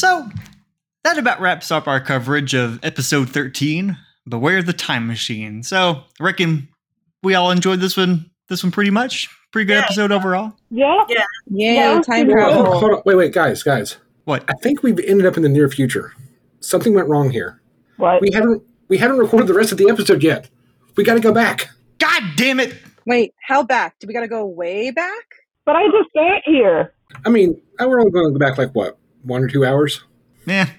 So that about wraps up our coverage of episode 13, Beware the Time Machine. So I reckon we all enjoyed this one this one pretty much. Pretty good Yeah. episode overall. Yeah. Yeah. Yeah, time Hold on, travel. hold on. Wait, wait, guys, guys. What? I think we've ended up in the near future. Something went wrong here. What? We haven't we haven't recorded the rest of the episode yet. We got to go back. God damn it! Wait, how back? Do we gotta go way back? But I just got here. I mean, I we're only going to go back like what one or two hours. Yeah,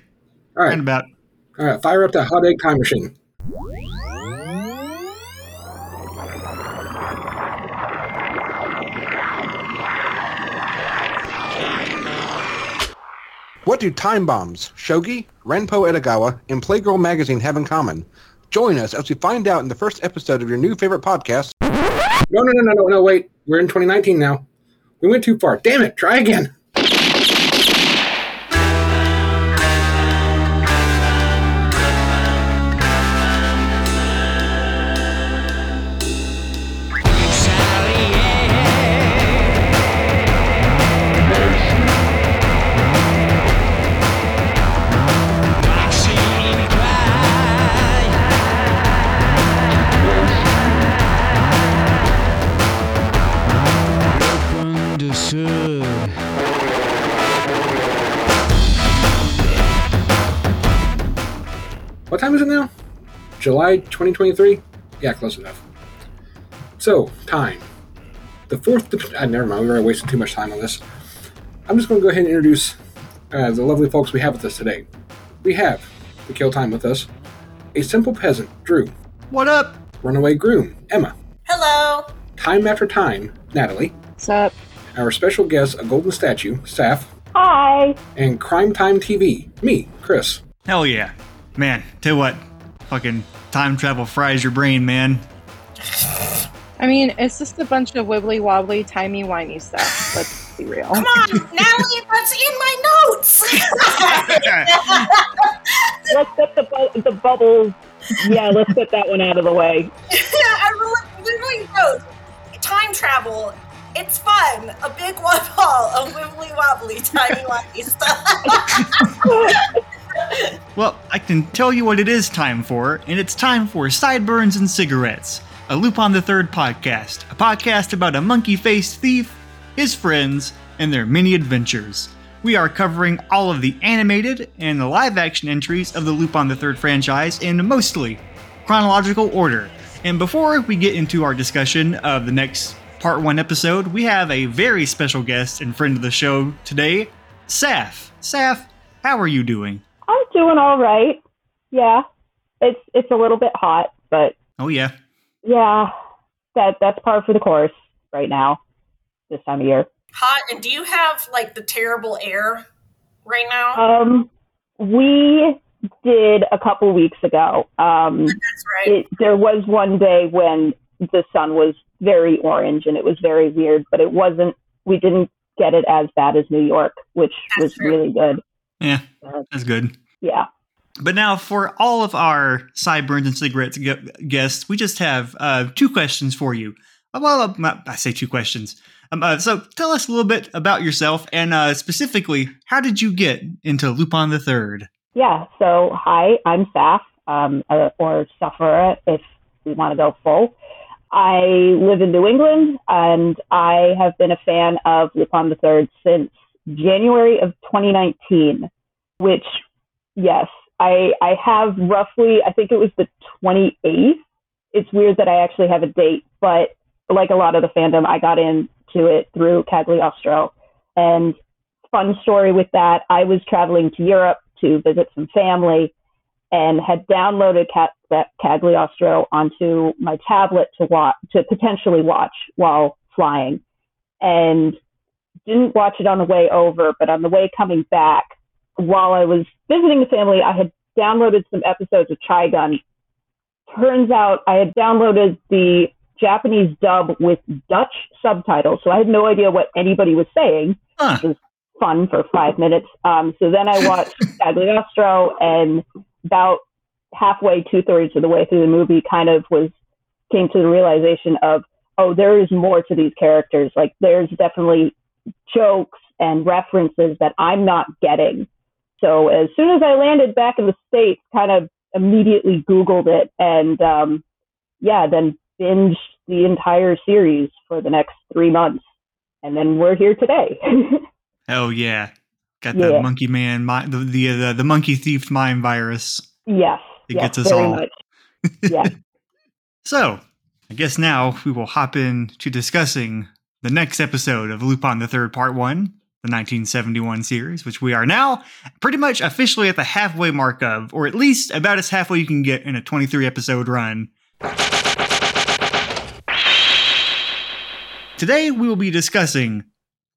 All right, about. all right. Fire up the hot egg time machine. What do time bombs, shogi, Renpo Edagawa, and Playgirl magazine have in common? Join us as we find out in the first episode of your new favorite podcast. No, no, no, no, no, no. Wait, we're in 2019 now. We went too far. Damn it! Try again. July 2023? Yeah, close enough. So, time. The fourth. Dip- uh, never mind, we already wasted too much time on this. I'm just going to go ahead and introduce uh, the lovely folks we have with us today. We have, to kill time with us, a simple peasant, Drew, What up? runaway groom, Emma, Hello. time after time, Natalie, What's up? our special guest, a golden statue, Saph, Hi. and Crime Time TV, me, Chris. Hell yeah, man. Tell you what, fucking time travel fries your brain, man. I mean, it's just a bunch of wibbly wobbly, timey wimey stuff. Let's be real. Come on, Natalie, what's in my notes? Let's get the bu- the bubbles. Yeah, let's get that one out of the way. yeah, I really, literally wrote time travel. It's fun. A big one ball, a wibbly wobbly, timey wimey stuff. Well, I can tell you what it is time for, and it's time for Sideburns and Cigarettes, a Lupin the Third podcast, a podcast about a monkey-faced thief, his friends, and their many adventures. We are covering all of the animated and the live-action entries of the Lupin the Third franchise in mostly chronological order. And before we get into our discussion of the next part one episode, we have a very special guest and friend of the show today, Saph. Saph, how are you doing? I'm doing all right. Yeah, it's it's a little bit hot, but Oh yeah. yeah, that that's par for the course right now. This time of year. Hot. And do you have like the terrible air right now? Um, we did a couple weeks ago. Um, That's right. it, there was one day when the sun was very orange and it was very weird, but it wasn't. We didn't get it as bad as New York, which That's was true. really good. Yeah, Uh, that's good. Yeah. But now, for all of our sideburns and cigarettes gu- guests, we just have uh, two questions for you. Uh, Well, uh, I say two questions. Um, uh, so, tell us a little bit about yourself, and uh, specifically, how did you get into Lupin the Third? Yeah. So, hi, I'm Saph, um, uh, or Saphura, if we want to go full. I live in New England, and I have been a fan of Lupin the Third since January of 2019. Which, yes, I I have roughly. I think it was the 28th. It's weird that I actually have a date, but like a lot of the fandom, I got into it through Cagliostro. And fun story with that, I was traveling to Europe to visit some family and had downloaded Cagliostro onto my tablet to watch to potentially watch while flying, and didn't watch it on the way over, but on the way coming back, while I was visiting the family, I had downloaded some episodes of Trigun. Turns out I had downloaded the Japanese dub with Dutch subtitles, so I had no idea what anybody was saying Huh. fun for five minutes. Um, so then I watched Cagliostro, and about halfway, two thirds of the way through the movie, kind of was came to the realization of, oh, there is more to these characters. Like there's definitely jokes and references that I'm not getting. So as soon as I landed back in the States, kind of immediately Googled it and, um, yeah, then binged the entire series for the next three months. And then we're here today. Oh yeah, got the Yeah. monkey man, mi- the the the, the monkey thief mind virus. yes. It yes, gets us very all. much. Yeah. So, I guess now we will hop in to discussing the next episode of Lupin the Third Part 1, the 1971 series, which we are now pretty much officially at the halfway mark of, or at least about as halfway you can get in a 23 episode run. Today we will be discussing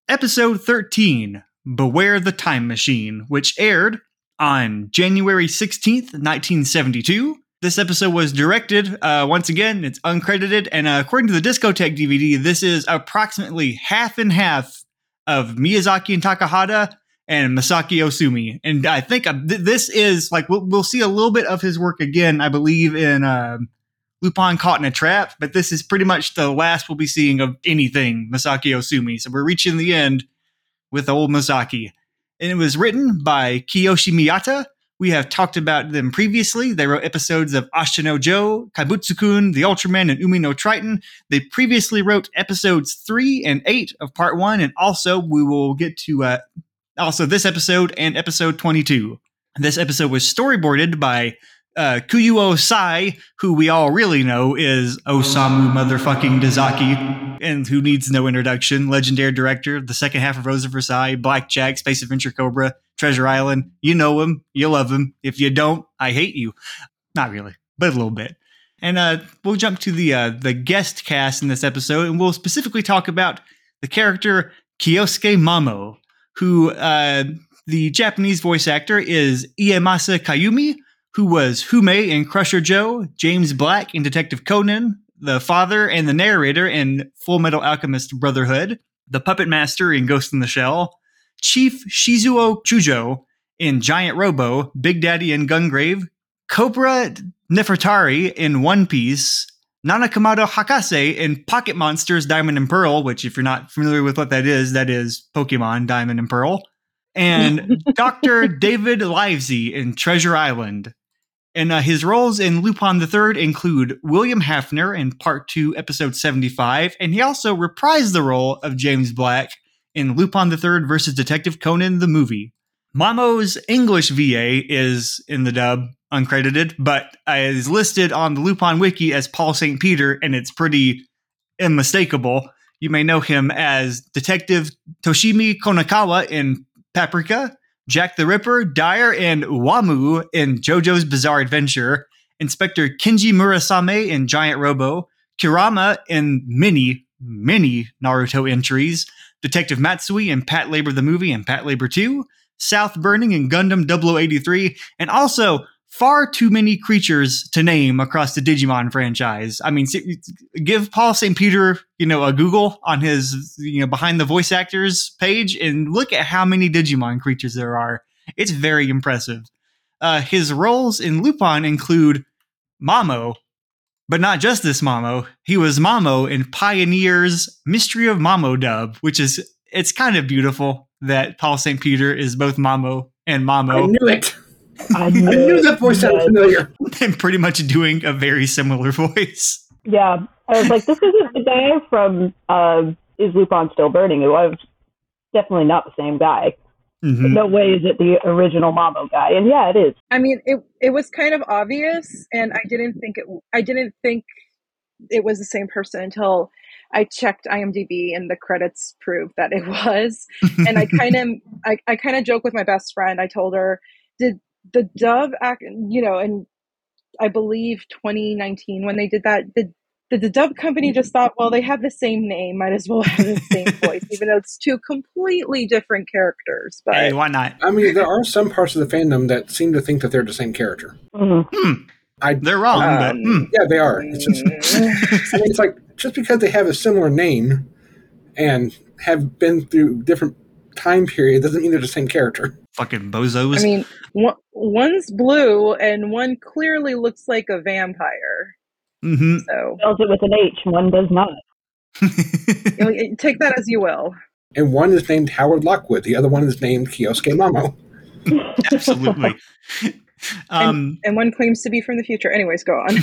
episode 13, Beware the Time Machine, which aired on January 16th, 1972. This episode was directed, uh, once again, it's uncredited, and uh, according to the Discotek DVD, this is approximately half and half of Miyazaki and Takahata and Masaki Osumi. And I think uh, th- this is like, we'll, we'll see a little bit of his work again, I believe, in uh, Lupin Caught in a Trap, but this is pretty much the last we'll be seeing of anything Masaki Osumi. So we're reaching the end with old Masaki. And it was written by Kiyoshi Miyata. We have talked about them previously. They wrote episodes of Ashita no Joe, Kaibutsu-kun, The Ultraman, and Umi no Triton. They previously wrote episodes three and eight of part one, and also we will get to uh, also this episode and episode 22. This episode was storyboarded by uh, Kuyuo Sai, who we all really know is Osamu motherfucking Dezaki, and who needs no introduction. Legendary director, the second half of Rose of Versailles, Blackjack, Space Adventure Cobra, Treasure Island. You know him, you love him. If you don't, I hate you. Not really, but a little bit. And uh, we'll jump to the uh, the guest cast in this episode, and we'll specifically talk about the character Kyosuke Mamo, who uh, the Japanese voice actor is Iemasa Kayumi, who was Hume in Crusher Joe, James Black in Detective Conan, the father and the narrator in Full Metal Alchemist Brotherhood, the puppet master in Ghost in the Shell, Chief Shizuo Chujo in Giant Robo, Big Daddy in Gungrave, Cobra Nefertari in One Piece, Nanakamado Hakase in Pocket Monsters Diamond and Pearl, which, if you're not familiar with what that is, that is Pokemon Diamond and Pearl, and Dr. David Livesey in Treasure Island. And uh, his roles in Lupin III include William Hafner in Part 2, Episode 75, and he also reprised the role of James Black in Lupin III versus Detective Conan the movie. Mamo's English VA is in the dub, uncredited, but uh, is listed on the Lupin Wiki as Paul St. Peter, and it's pretty unmistakable. You may know him as Detective Toshimi Konakawa in Paprika, Jack the Ripper, Dyer, and Wamuu in JoJo's Bizarre Adventure, Inspector Kenji Murasame in Giant Robo, Kurama in many, many Naruto entries, Detective Matsui in Patlabor the Movie and Patlabor 2, South Burning in Gundam 0083, and also far too many creatures to name across the Digimon franchise. I mean, give Paul St. Peter, you know, a Google on his, you know, behind the voice actors page and look at how many Digimon creatures there are. It's very impressive. Uh, his roles in Lupin include Mamo, but not just this Mamo. He was Mamo in Pioneer's Mystery of Mamo dub, which is it's kind of beautiful that Paul St. Peter is both Mamo and Mamo. I knew it. I I knew that voice sounded Yes. familiar. and pretty much doing a very similar voice. Yeah, I was like, this isn't the guy from uh, Is Lupin Still Burning? It was definitely not the same guy. Mhm. No way is it the original Mamo guy. And yeah, it is. I mean, it it was kind of obvious, and I didn't think it. I didn't think it was the same person until I checked IMDb, and the credits proved that it was. And I kind of, I, I kind of joke with my best friend. I told her, did the Dove act? You know, and I believe 2019 when they did that, did. Did the Dove company just thought, well, they have the same name, might as well have the same voice, even though it's two completely different characters. But hey, why not? I mean, there are some parts of the fandom that seem to think that they're the same character. Mhm. Hmm, I they're wrong, but Um, hmm. yeah, they are. It's just, I mean, it's like just because they have a similar name and have been through different time period doesn't mean they're the same character. Fucking bozos. I mean, one, one's blue and one clearly looks like a vampire. hmm So Spells it with an H, one does not. take that as you will. And one is named Howard Lockwood. The other one is named Kyosuke Mamo. Absolutely. Um, and one claims to be from the future. Anyways, go on.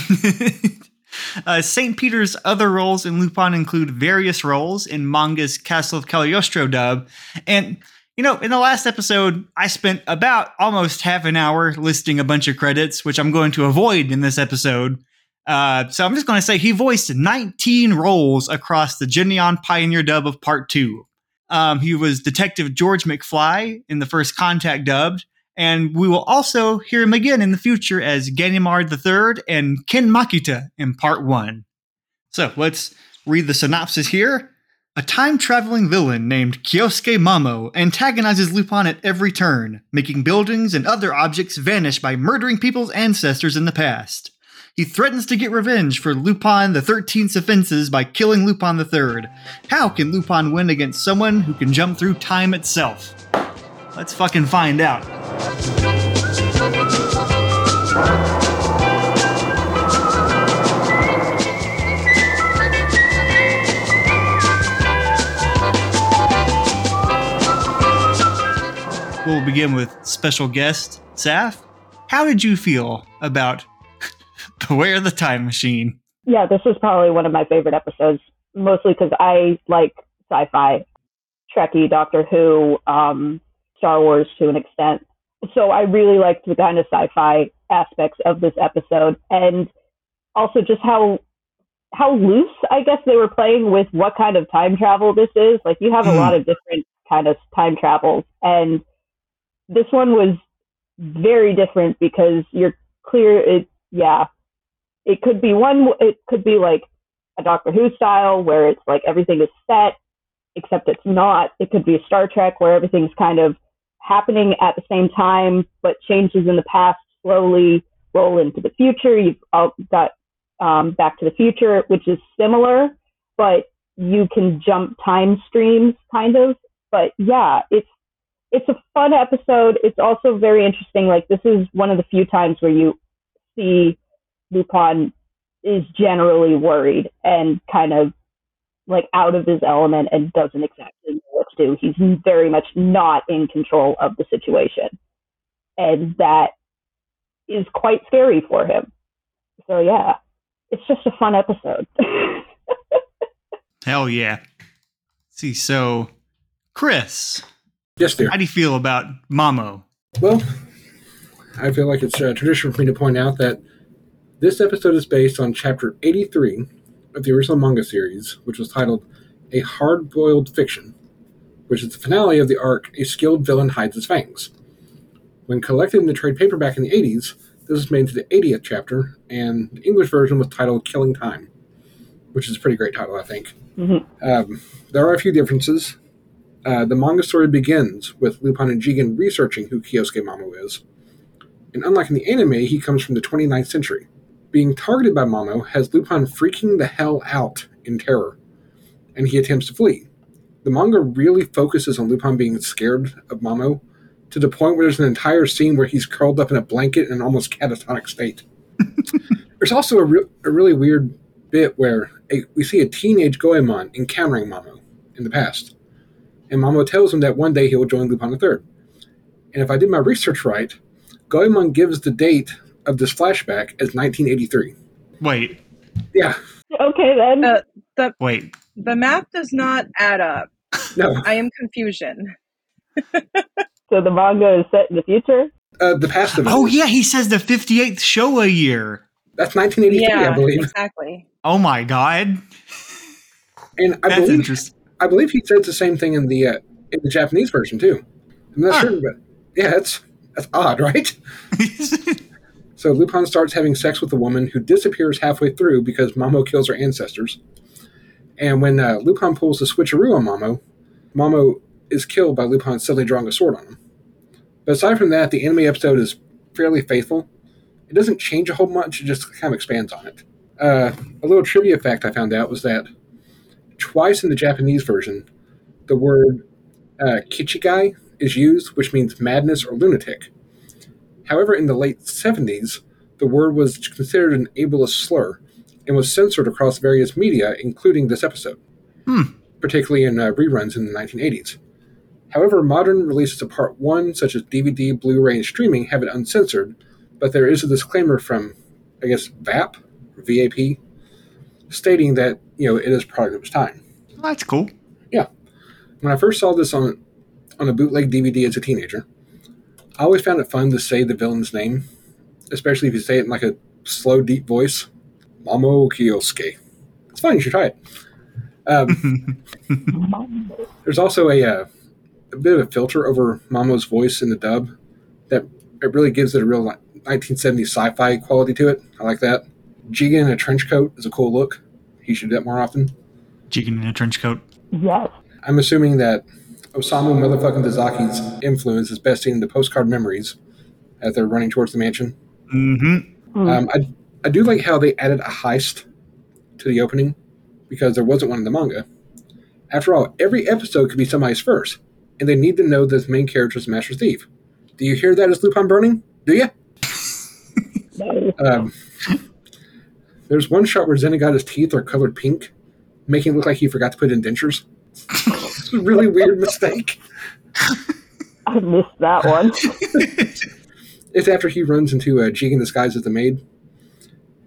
uh, St. Peter's other roles in Lupin include various roles in manga's Castle of Cagliostro dub. And, you know, in the last episode, I spent about almost half an hour listing a bunch of credits, which I'm going to avoid in this episode. Uh, so I'm just going to say he voiced 19 roles across the Geneon Pioneer dub of Part 2. Um, he was Detective George McFly in the first Contact dubbed, and we will also hear him again in the future as Ganimard III and Ken Makita in Part 1. So let's read the synopsis here. A time traveling villain named Kyosuke Mamo antagonizes Lupin at every turn, making buildings and other objects vanish by murdering people's ancestors in the past. He threatens to get revenge for Lupin the 13th's offenses by killing Lupin III. How can Lupin win against someone who can jump through time itself? Let's fucking find out. We'll begin with special guest Saph. How did you feel about Beware the Time Machine? Yeah, this was probably one of my favorite episodes, mostly because I like sci-fi, Trekkie, Doctor Who, um, Star Wars to an extent. So I really liked the kind of sci-fi aspects of this episode, and also just how how loose I guess they were playing with what kind of time travel this is. Like you have a Hmm. lot of different kind of time travels, and this one was very different because you're clear. It yeah, it could be one. It could be like a Doctor Who style where it's like everything is set, except it's not. It could be a Star Trek where everything's kind of happening at the same time, but changes in the past slowly roll into the future. You've all got um, Back to the Future, which is similar, but you can jump time streams kind of. But yeah, it's it's a fun episode. It's also very interesting. Like this is one of the few times where you see Lupin is generally worried and kind of like out of his element and doesn't exactly know what to do. He's very much not in control of the situation. And that is quite scary for him. So yeah, it's just a fun episode. Hell yeah. see, so Chris, Yes, dear. how do you feel about Mamo? Well, I feel like it's uh, tradition for me to point out that this episode is based on chapter 83 of the original manga series, which was titled A Hard Boiled Fiction, which is the finale of the arc A Skilled Villain Hides His Fangs. When collected in the trade paperback in the 80s, this was made into the 80th chapter, and the English version was titled Killing Time, which is a pretty great title, I think. Mhm. Um, there are a few differences. Uh, the manga story begins with Lupin and Jigen researching who Kyosuke Mamo is. And unlike in the anime, he comes from the 29th century. Being targeted by Mamo has Lupin freaking the hell out in terror, and he attempts to flee. The manga really focuses on Lupin being scared of Mamo to the point where there's an entire scene where he's curled up in a blanket in an almost catatonic state. there's also a, re- a really weird bit where a, we see a teenage Goemon encountering Mamo in the past. And Mamo tells him that one day he will join Lupin III. And if I did my research right, Goemon gives the date of this flashback as 1983. Wait, Yeah, okay then. Uh, wait. The math does not add up. no, I am confusion. so the manga is set in the future. uh, the past of it. Oh yeah, he says the 58th Showa year. that's 1983, yeah, I believe. exactly. Oh my god. And I That's believe interesting. I believe he says the same thing in the uh, in the Japanese version too. I'm not sure, but yeah, that's that's odd, right? So Lupin starts having sex with a woman who disappears halfway through because Mamo kills her ancestors. And when uh, Lupin pulls the switcheroo on Mamo, Mamo is killed by Lupin suddenly drawing a sword on him. But aside from that, the anime episode is fairly faithful. It doesn't change a whole much; it just kind of expands on it. Uh, a little trivia fact I found out was that twice in the Japanese version, the word uh, kichigai is used, which means madness or lunatic. However, in the late 70s, the word was considered an ableist slur and was censored across various media, including this episode, Hmm. particularly in uh, reruns in the 1980s. However, modern releases of Part 1, such as DVD, Blu ray, and streaming, have it uncensored, but there is a disclaimer from, I guess, VAP, VAP, stating that, you know, it is product of its time. That's cool. Yeah. When I first saw this on, on a bootleg DVD as a teenager, I always found it fun to say the villain's name, especially if you say it in like a slow, deep voice. Mamo Kiyosuke. It's fun, you should try it. Um, There's also a, uh, a bit of a filter over Mamo's voice in the dub that it really gives it a real like, 1970s sci-fi quality to it. I like that. Jigen in a trench coat is a cool look. He should do that more often. Jigen in a trench coat. Yes. I'm assuming that Osamu motherfucking Dezaki's influence is best seen in the postcard memories as they're running towards the mansion. Mm-hmm. Hmm. Um, I, I do like how they added a heist to the opening because there wasn't one in the manga. After all, every episode could be somebody's first, and they need to know this main character is a master thief. Do you hear that as Lupin burning? Do you? No. Um, there's one shot where Zenigata's teeth are colored pink, making it look like he forgot to put in dentures. it's a really weird mistake. I missed that one. It's after he runs into uh, Jigen disguised as the maid,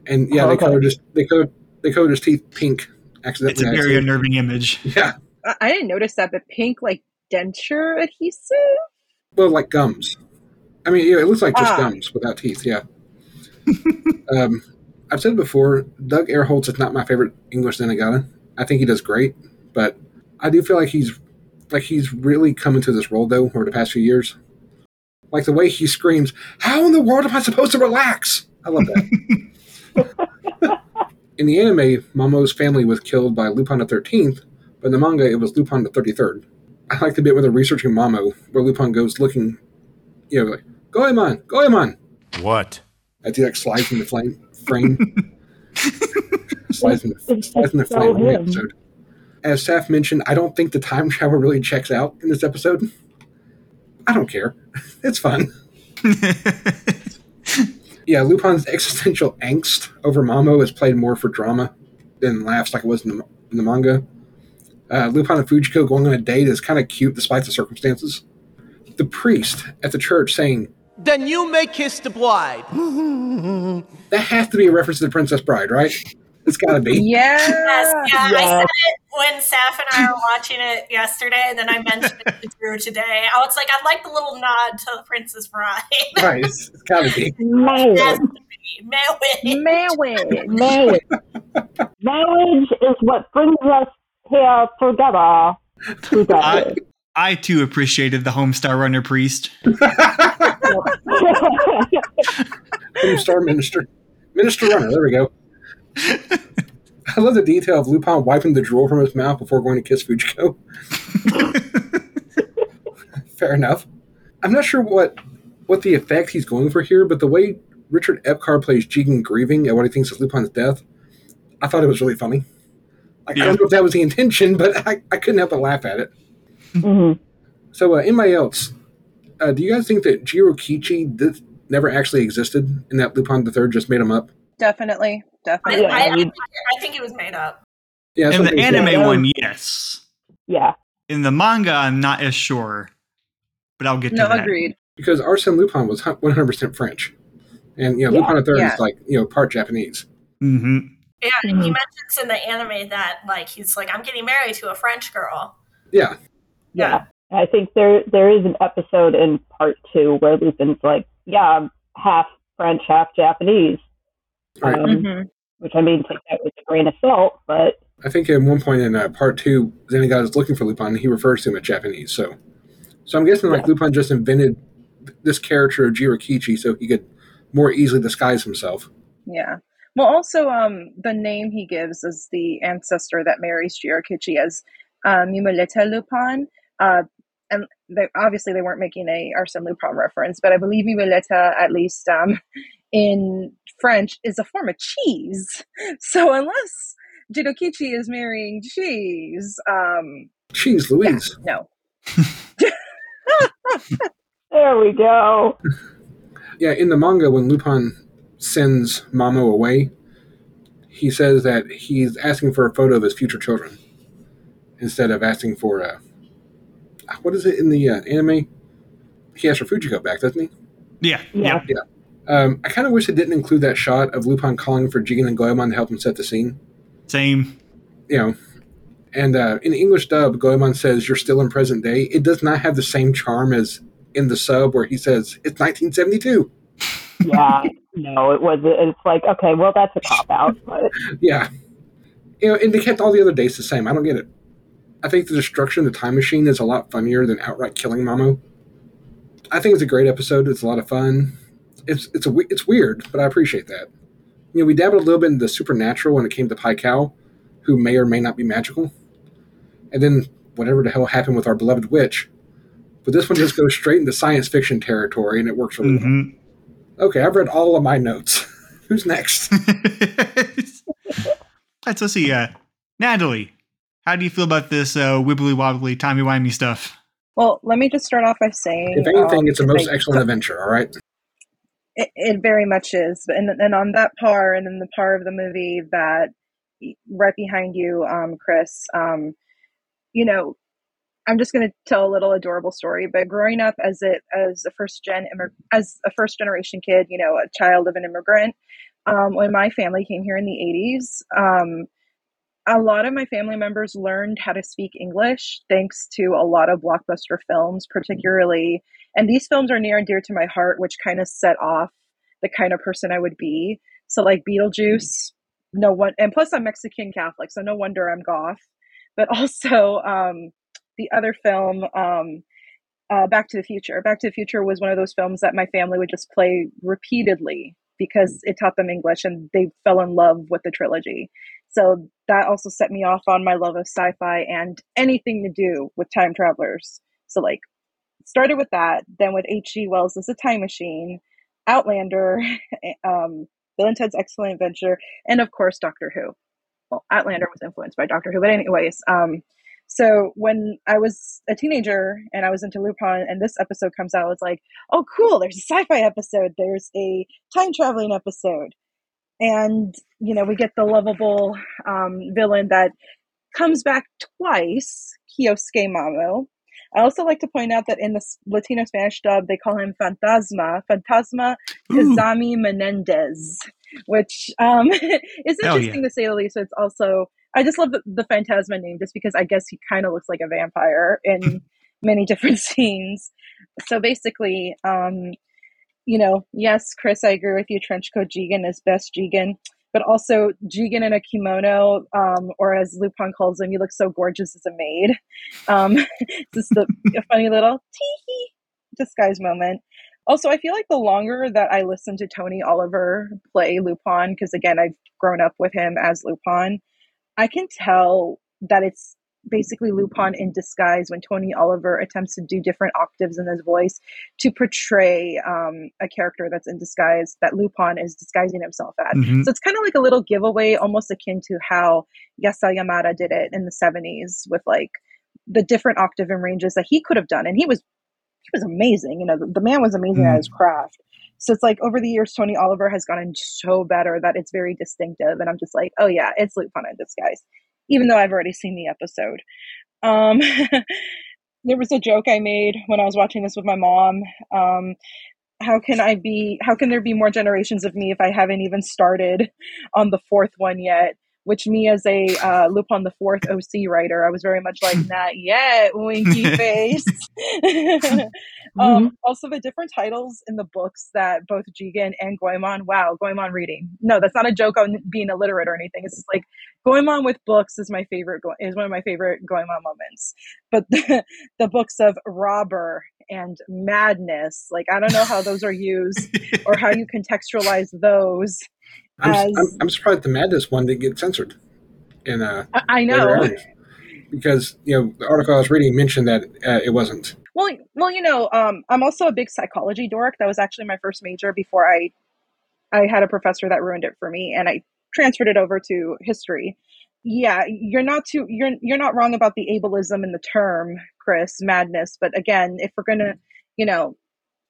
and yeah, they Okay. colored his they colored they colored his teeth pink Accidentally, It's a very unnerving image. yeah, I, I didn't notice that, but pink like denture adhesive. well, like gums. I mean, it looks like just Ah. gums without teeth. Yeah. um, I've said before. Doug Erholtz is not my favorite English Zenigata. I think he does great, but I do feel like he's like he's really come into this role though over the past few years. Like the way he screams, "How in the world am I supposed to relax?" I love that. in the anime, Momo's family was killed by Lupin the Thirteenth, but in the manga, it was Lupin the Thirty Third. I like the bit where they're researching Mamo, where Lupin goes looking, you know, like Goemon, Goemon, What? as he like slides in the flame frame. slides in the, slides in the so flame in the episode. As Saph mentioned, I don't think the time travel really checks out in this episode. I don't care. It's fun. Yeah, Lupin's existential angst over Mamo is played more for drama than laughs like it was in the, in the manga. Uh, Lupin and Fujiko going on a date is kind of cute despite the circumstances. The priest at the church saying, Then you may kiss the bride. that has to be a reference to the Princess Bride, right? It's got to be. Yeah. Yes, yeah, I said it when Saph and I were watching it yesterday, and then I mentioned it to Drew today. I was like, I'd like the little nod to the Princess Bride. Right, it's, it's got to be. Marriage. Has to be. Marriage. Marriage. Marriage. Marriage is what brings us here together. Together. I, I too appreciated the Homestar Runner priest. Homestar Minister. Minister Runner, there we go. I love the detail of Lupin wiping the drool from his mouth before going to kiss Fujiko. Fair enough. I'm not sure what what the effect he's going for here, but the way Richard Epcar plays Jigen grieving at what he thinks is Lupin's death, I thought it was really funny. Like, I don't know if that was the intention, but I, I couldn't help but laugh at it. Mhm. So, uh, anybody else, uh, do you guys think that Jirokichi did, never actually existed and that Lupin III just made him up? Definitely. Definitely. I, I, think, I think it was made up. Yeah, that's In the anime Yeah. one, yes. yeah. In the manga, I'm not as sure, but I'll get to No, that. agreed. because Arsène Lupin was 100% French, and you know Yeah, Lupin III yeah. is like you know part Japanese. Mm-hmm. Yeah, and he Mhm. mentions in the anime that like he's like, I'm getting married to a French girl. Yeah, Yeah. I think there there is an episode in part two where Lupin's like, yeah, I'm half French, half Japanese. Right. Um, Mhm. Which I mean, take that with a grain of salt, but I think at one point in uh, part two, Zenigata is looking for Lupin, and he refers to him as Japanese. So, so I'm guessing like Yeah. Lupin just invented this character of Jirokichi so he could more easily disguise himself. Yeah. Well, also, um, the name he gives is the ancestor that marries Jirokichi as uh, Mimolette Lupin. Uh, and they, obviously, they weren't making a Arsène Lupin reference, but I believe Mimolette, at least um, in French, is a form of cheese. So unless Jirokichi is marrying cheese, um, Jeez, Louise. no. there we go. Yeah, in the manga, when Lupin sends Mamo away, he says that he's asking for a photo of his future children instead of asking for a, what is it in the uh, anime? He asks for Fujiko back, doesn't he? Yeah. Yeah. Yeah. Um, I kind of wish it didn't include that shot of Lupin calling for Jigen and Goemon to help him set the scene. Same. You know, and uh, in the English dub, Goemon says, "You're still in present day." It does not have the same charm as in the sub where he says, "It's 1972." yeah, no, it was. It's like okay, well, that's a cop out. But Yeah, you know, and they kept all the other dates the same. I don't get it. I think the destruction of the time machine is a lot funnier than outright killing Mamo. I think it's a great episode. It's a lot of fun. It's it's a it's weird, but I appreciate that. You know, we dabbled a little bit in the supernatural when it came to Pycal, who may or may not be magical, and then whatever the hell happened with our beloved witch. But this one just goes straight into science fiction territory, and it works really well. Mhm. Okay, I've read all of my notes. Who's next? Let's let's see. Uh, Natalie, how do you feel about this uh, wibbly wobbly timey wimey stuff? Well, let me just start off by saying, If anything, um, it's a most like, excellent adventure. All right. It, it very much is, and and on that par, and then the par of the movie that right behind you, um, Chris. Um, you know, I'm just going to tell a little adorable story. But growing up as it as a first gen as a first generation kid, you know, a child of an immigrant, um, when my family came here in the 80s, um, a lot of my family members learned how to speak English thanks to a lot of blockbuster films, particularly. And these films are near and dear to my heart, which kind of set off the kind of person I would be. So, like Beetlejuice, no one, and plus I'm Mexican Catholic, so no wonder I'm goth. But also, um, the other film, um, uh, Back to the Future. Back to the Future was one of those films that my family would just play repeatedly because it taught them English and they fell in love with the trilogy. So that also set me off on my love of sci-fi and anything to do with time travelers. So like started with that, then with H.G. Wells' as a time machine, Outlander, um, Bill and Ted's Excellent Adventure, and of course Doctor Who. Well, Outlander was influenced by Doctor Who, but anyways, um, so when I was a teenager and I was into Lupin, and this episode comes out, it's like, oh, cool! There's a sci-fi episode. There's a time traveling episode, and you know we get the lovable um, villain that comes back twice, Kyosuke Mamo. I also like to point out that in the Latino Spanish dub, they call him Fantasma, Fantasma. Kazami Menendez, which um, is interesting to say the least. It's also I just love the, the Phantasma name just because I guess he kind of looks like a vampire in many different scenes. So basically, um, you know, yes, Chris, I agree with you. Trenchcoat Jigen is best Jigen, but also Jigen in a kimono, um, or as Lupin calls him, you look so gorgeous as a maid. Um, just a, a funny little tee disguise moment. Also, I feel like the longer that I listen to Tony Oliver play Lupin, because again, I've grown up with him as Lupin, I can tell that it's basically Lupin in disguise when Tony Oliver attempts to do different octaves in his voice to portray um, a character that's in disguise that Lupin is disguising himself as. Mhm. So it's kind of like a little giveaway, almost akin to how Yasuo Yamada did it in the 70s with like the different octave and ranges that he could have done. And he was he was amazing. You know, the, the man was amazing at his craft. So it's like over the years, Tony Oliver has gotten so better that it's very distinctive. And I'm just like, oh yeah, it's Lupin in disguise, even though I've already seen the episode. Um, there was a joke I made when I was watching this with my mom. Um, how can I be? How can there be more generations of me if I haven't even started on the fourth one yet? Which me as a uh, Lupin the Fourth OC writer, I was very much like, not yet, winky face. um, also, the different titles in the books that both Jigen and Goemon, wow, Goemon reading. No, that's not a joke on being illiterate or anything. It's just like Goemon with books is my favorite. Go- is one of my favorite Goemon moments. But the, the books of Robber and Madness, like I don't know how those are used or how you contextualize those. I'm, As- I'm, I'm surprised the Madness one didn't get censored. In uh, I, know. because you know the article I was reading mentioned that uh, it wasn't. Well, well, you know, um, I'm also a big psychology dork. That was actually my first major before I, I had a professor that ruined it for me, and I transferred it over to history. Yeah, you're not too you're you're not wrong about the ableism in the term, Chris, madness. But again, if we're gonna, you know,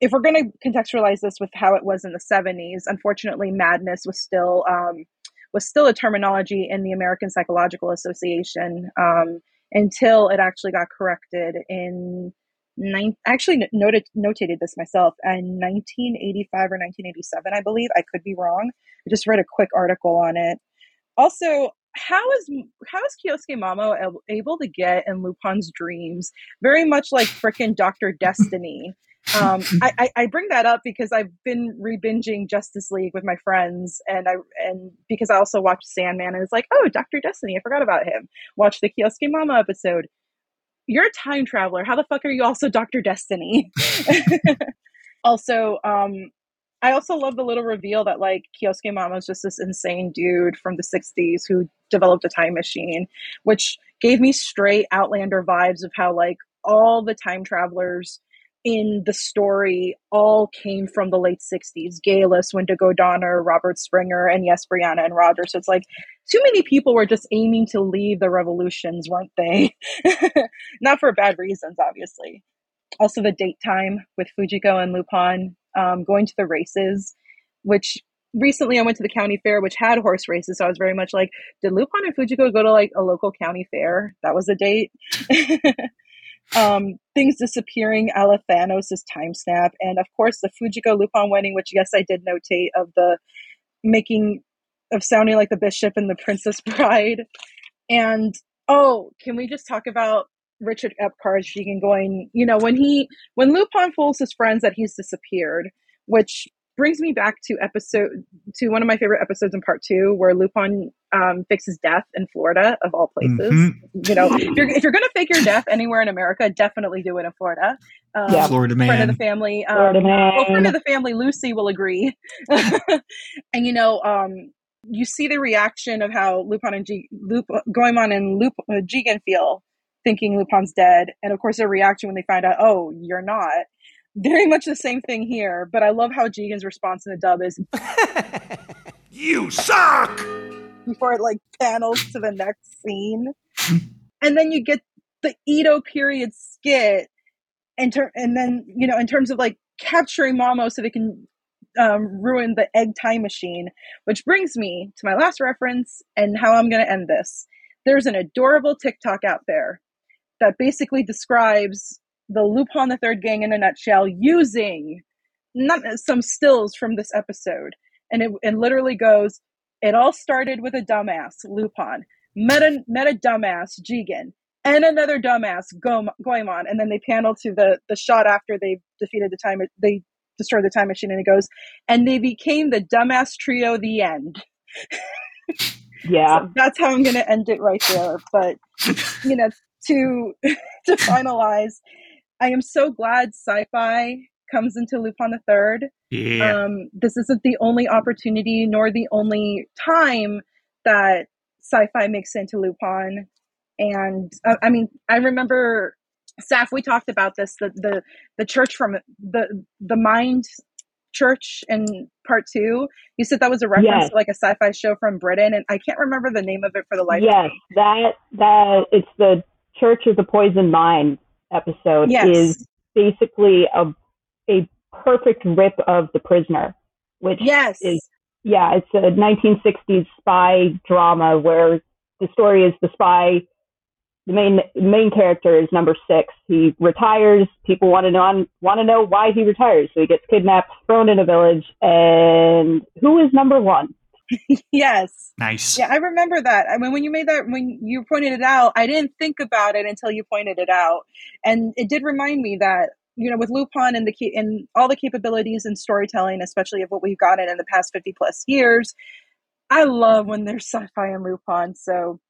if we're gonna contextualize this with how it was in the 70s, unfortunately, madness was still um, was still a terminology in the American Psychological Association. Um, until it actually got corrected in nine. Actually noted notated this myself in 1985 or 1987, I believe. I could be wrong. I just read a quick article on it. Also, how is how is Kyosuke Mamo able to get in Lupin's dreams? Very much like frickin' Doctor Destiny. Um, I, I, bring that up because I've been re-binging Justice League with my friends, and I and because I also watched Sandman, and it's like, oh, Doctor Destiny, I forgot about him. Watch the Kyosuke Mama episode. You're a time traveler. How the fuck are you also Doctor Destiny? also, um, I also love the little reveal that like Kyosuke Mamo is just this insane dude from the 60s who developed a time machine, which gave me straight Outlander vibes of how like all the time travelers in the story all came from the late 60s. Geillis, Wendigo Donner, Robert Springer, and yes, Brianna and Roger. So it's like too many people were just aiming to leave the revolutions, weren't they? Not for bad reasons, obviously. Also, the date time with Fujiko and Lupin um, going to the races, which recently I went to the county fair, which had horse races. So I was very much like, did Lupin and Fujiko go to like a local county fair? That was a date. um, things disappearing, a time snap, and of course the Fujiko Lupin wedding, which yes, I did notate of the making of sounding like the bishop and the princess bride. And oh, can we just talk about Richard Epcar Jigen going, you know, when he when Lupin fools his friends that he's disappeared, which brings me back to episode to one of my favorite episodes in part two where Lupin um, fixes death in Florida of all places. Mm-hmm. You know, if you're if you're gonna fake your death anywhere in America, definitely do it in Florida. Um, Yeah. Florida man. Friend of the family, um, Florida well, friend of the family, Lucy will agree. and you know, um, you see the reaction of how Lupin and G- Lup- Goemon and Lup- uh, Jigen feel, thinking Lupin's dead, and of course their reaction when they find out, oh, you're not. Very much the same thing here, but I love how Jigen's response in the dub is You suck! before it like panels to the next scene, and then you get the Edo period skit, and ter- and then you know in terms of like capturing Momo so they can um, ruin the egg time machine, which brings me to my last reference and how I'm going to end this. There's an adorable TikTok out there that basically describes the Lupin the Third gang in a nutshell using not some stills from this episode, and it and literally goes. It all started with a dumbass, Lupin, met a, met a dumbass, Jigen, and another dumbass, Go- Goemon. And then they panel to the, the shot after they defeated the time, they destroyed the time machine, and it goes, and they became the dumbass trio, the end. Yeah. So that's how I'm going to end it right there. But, you know, to, to finalize, I am so glad sci fi comes into Lupin the Third Yeah. um, this isn't the only opportunity nor the only time that sci-fi makes into Lupin. And uh, I mean, I remember, Saph, we talked about this. The the the church from the the mind church in part two. You said that was a reference Yes. to like a sci-fi show from Britain, and I can't remember the name of it for the life. Yes, that that it's the Church of the Poison Mind episode Yes. is basically a a perfect rip of The Prisoner, which Yes. is yeah, it's a 1960s spy drama where the story is the spy. The main main character is number six. He retires. People want to know want to know why he retires. So he gets kidnapped, thrown in a village, and who is number one? yes. Nice. Yeah, I remember that. I mean, when you made that, when you pointed it out, I didn't think about it until you pointed it out, and it did remind me that you know, with Lupin and the key and all the capabilities in storytelling, especially of what we've gotten in the past fifty plus years, I love when there's sci-fi and Lupin. So,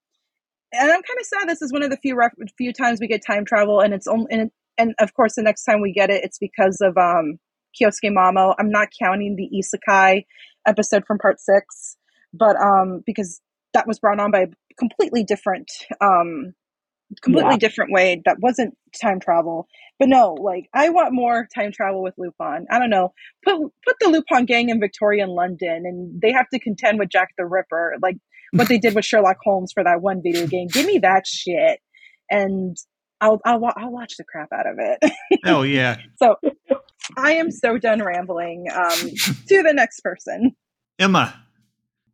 and I'm kind of sad. This is one of the few ref- few times we get time travel, and it's only and, and of course the next time we get it, it's because of um Kyosuke Mamo. I'm not counting the Isekai episode from part six, but um because that was brought on by a completely different um completely Yeah. different way that wasn't time travel. But no, like I want more time travel with Lupin. I don't know. Put put the Lupin gang in Victorian London and they have to contend with Jack the Ripper, like what they did with Sherlock Holmes for that one video game. Give me that shit. And I'll I'll, I'll watch the crap out of it. Oh yeah. so I am so done rambling. Um, to the next person. Emma,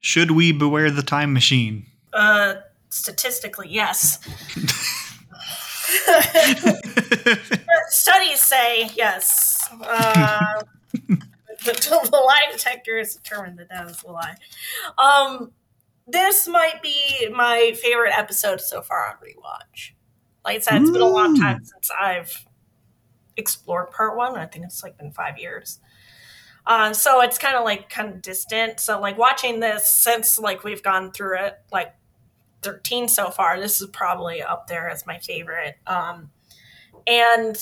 should we beware the time machine? Uh, statistically, yes. Studies say yes. Uh, the, the lie detector has determined that that is a lie. Um, this might be my favorite episode so far on rewatch. Like I said, it's been a long time since I've explored part one. I think it's like been five years. Uh, so it's kind of like kind of distant. So like watching this since like we've gone through it like 13 so far, this is probably up there as my favorite. Um, and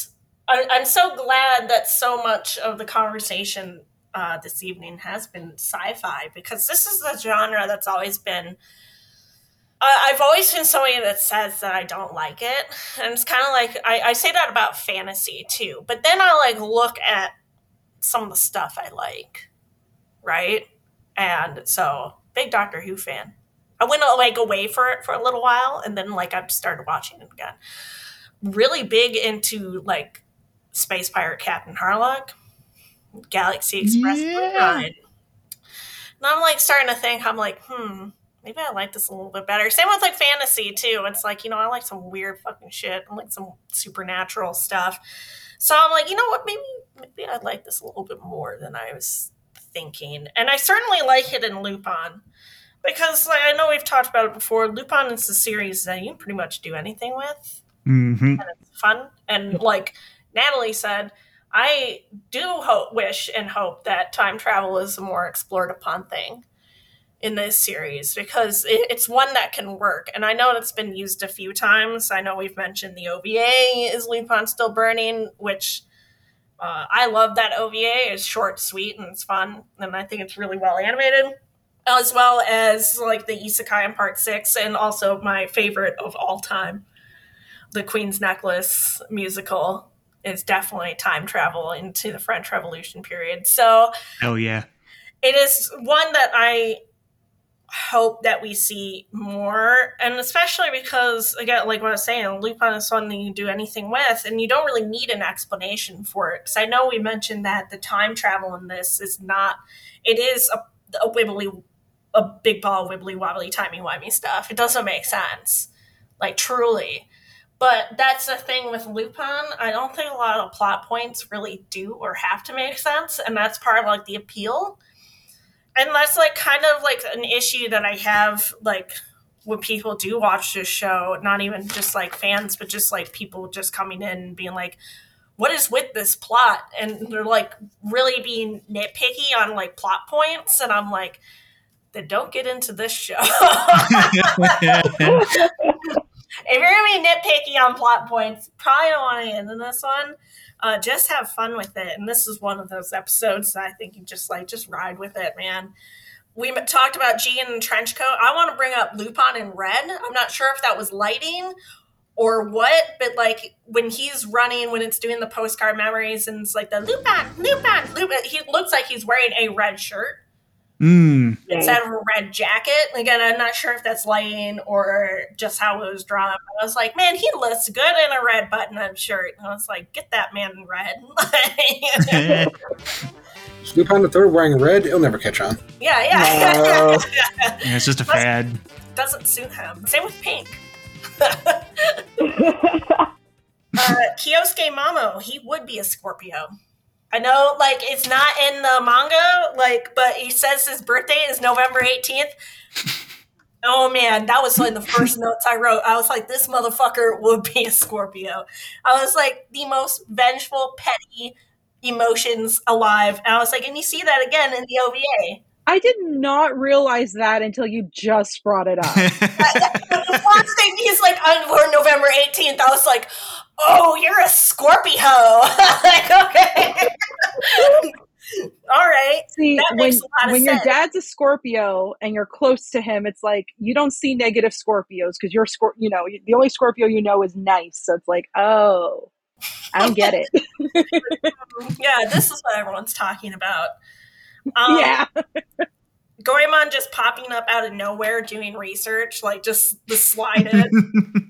I, I'm so glad that so much of the conversation uh, this evening has been sci-fi because this is the genre that's always been. I've always been somebody that says that I don't like it, and it's kind of like I, I say that about fantasy too. But then I like look at some of the stuff I like, right? And so, big Doctor Who fan. I went like away for it for a little while, and then like I've started watching it again. Really big into like Space Pirate Captain Harlock, Galaxy Express Yeah. And I'm like starting to think, I'm like, hmm, maybe I like this a little bit better. Same with like fantasy too. It's like, you know, I like some weird fucking shit. I like some supernatural stuff. So I'm like, you know what, maybe maybe I like this a little bit more than I was thinking. And I certainly like it in Lupin. Because like I know we've talked about it before, Lupin is a series that you can pretty much do anything with hmm and it's fun. And like Natalie said, I do hope, wish, and hope that time travel is a more explored upon thing in this series because it's one that can work. And I know it's been used a few times. I know we've mentioned the OVA is Lupin Still Burning, which uh, I love that OVA. It's short, sweet, and it's fun. And I think it's really well animated. As well as like the Isekai in Part 6, and also my favorite of all time, the Queen's Necklace musical is definitely time travel into the French Revolution period. So oh yeah. it is one that I hope that we see more, and especially because again, like what I was saying, Lupin is something you can do anything with, and you don't really need an explanation for it. Because I know we mentioned that the time travel in this is not; it is a, a wibbly, a big ball of wibbly wobbly timey wimey stuff. It doesn't make sense, like truly. But that's the thing with Lupin. I don't think a lot of plot points really do or have to make sense, and that's part of like the appeal. And that's like kind of like an issue that I have like when people do watch this show, not even just like fans, but just like people just coming in and being like, what is with this plot? And they're like really being nitpicky on like plot points. And I'm like, then don't get into this show. if you're gonna be nitpicky on plot points, probably don't want to get into this one. Uh, just have fun with it, and this is one of those episodes that I think you just like just ride with it, man. We talked about G in trench coat. I want to bring up Lupin in red. I'm not sure if that was lighting or what, but like when he's running, when it's doing the postcard memories, and it's like the Lupin, Lupin, Lupin. He looks like he's wearing a red shirt Mm. instead of a red jacket. Again, I'm not sure if that's lighting or just how it was drawn. But I was like, man, he looks good in a red button-up shirt. And I was like, get that man in red. yeah. Is Lupin the Third wearing red? It'll never catch on. yeah, yeah. It's just a fad. Doesn't suit him. Same with pink. uh, Kyosuke Mamo, he would be a Scorpio. I know, like, it's not in the manga, like, but he says his birthday is November 18th. Oh man, that was like the first notes I wrote. I was like, this motherfucker would be a Scorpio. I was like, the most vengeful, petty emotions alive. And I was like, and you see that again in the OVA. I did not realize that until you just brought it up. thing he's like on November 18th, I was like, oh, you're a Scorpio. like, okay. All right. See, That when, a lot of when your dad's a Scorpio and you're close to him, it's like you don't see negative Scorpios because you're Scor- you know, the only Scorpio you know is nice. So it's like, oh, I don't get it. Yeah, this is what everyone's talking about. Um, yeah. Goemon just popping up out of nowhere doing research, like just the slide in.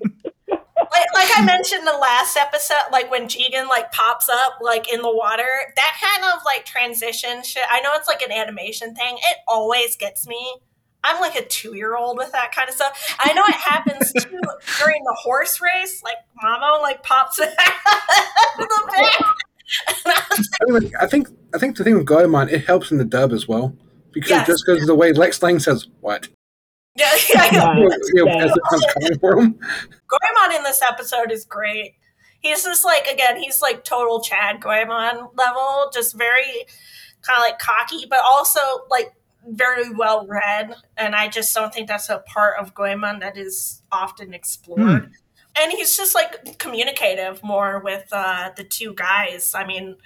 Like, like I mentioned the last episode, like when Jigen like pops up like in the water, that kind of like transition shit. I know it's like an animation thing. It always gets me. I'm like a two year old with that kind of stuff. I know it happens too during the horse race. Like Mamo like pops it out of the back. Anyway, I think I think the thing with Goemon, it helps in the dub as well because Yes. just because of the way Lex Lang says what, yeah, yeah, yeah. Yeah. you know, Yeah. as it comes coming for him. Goemon in this episode is great. He's just like again, he's like total Chad Goemon level, just very kind of like cocky, but also like very well read. And I just don't think that's a part of Goemon that is often explored. And he's just like communicative more with uh, the two guys. I mean,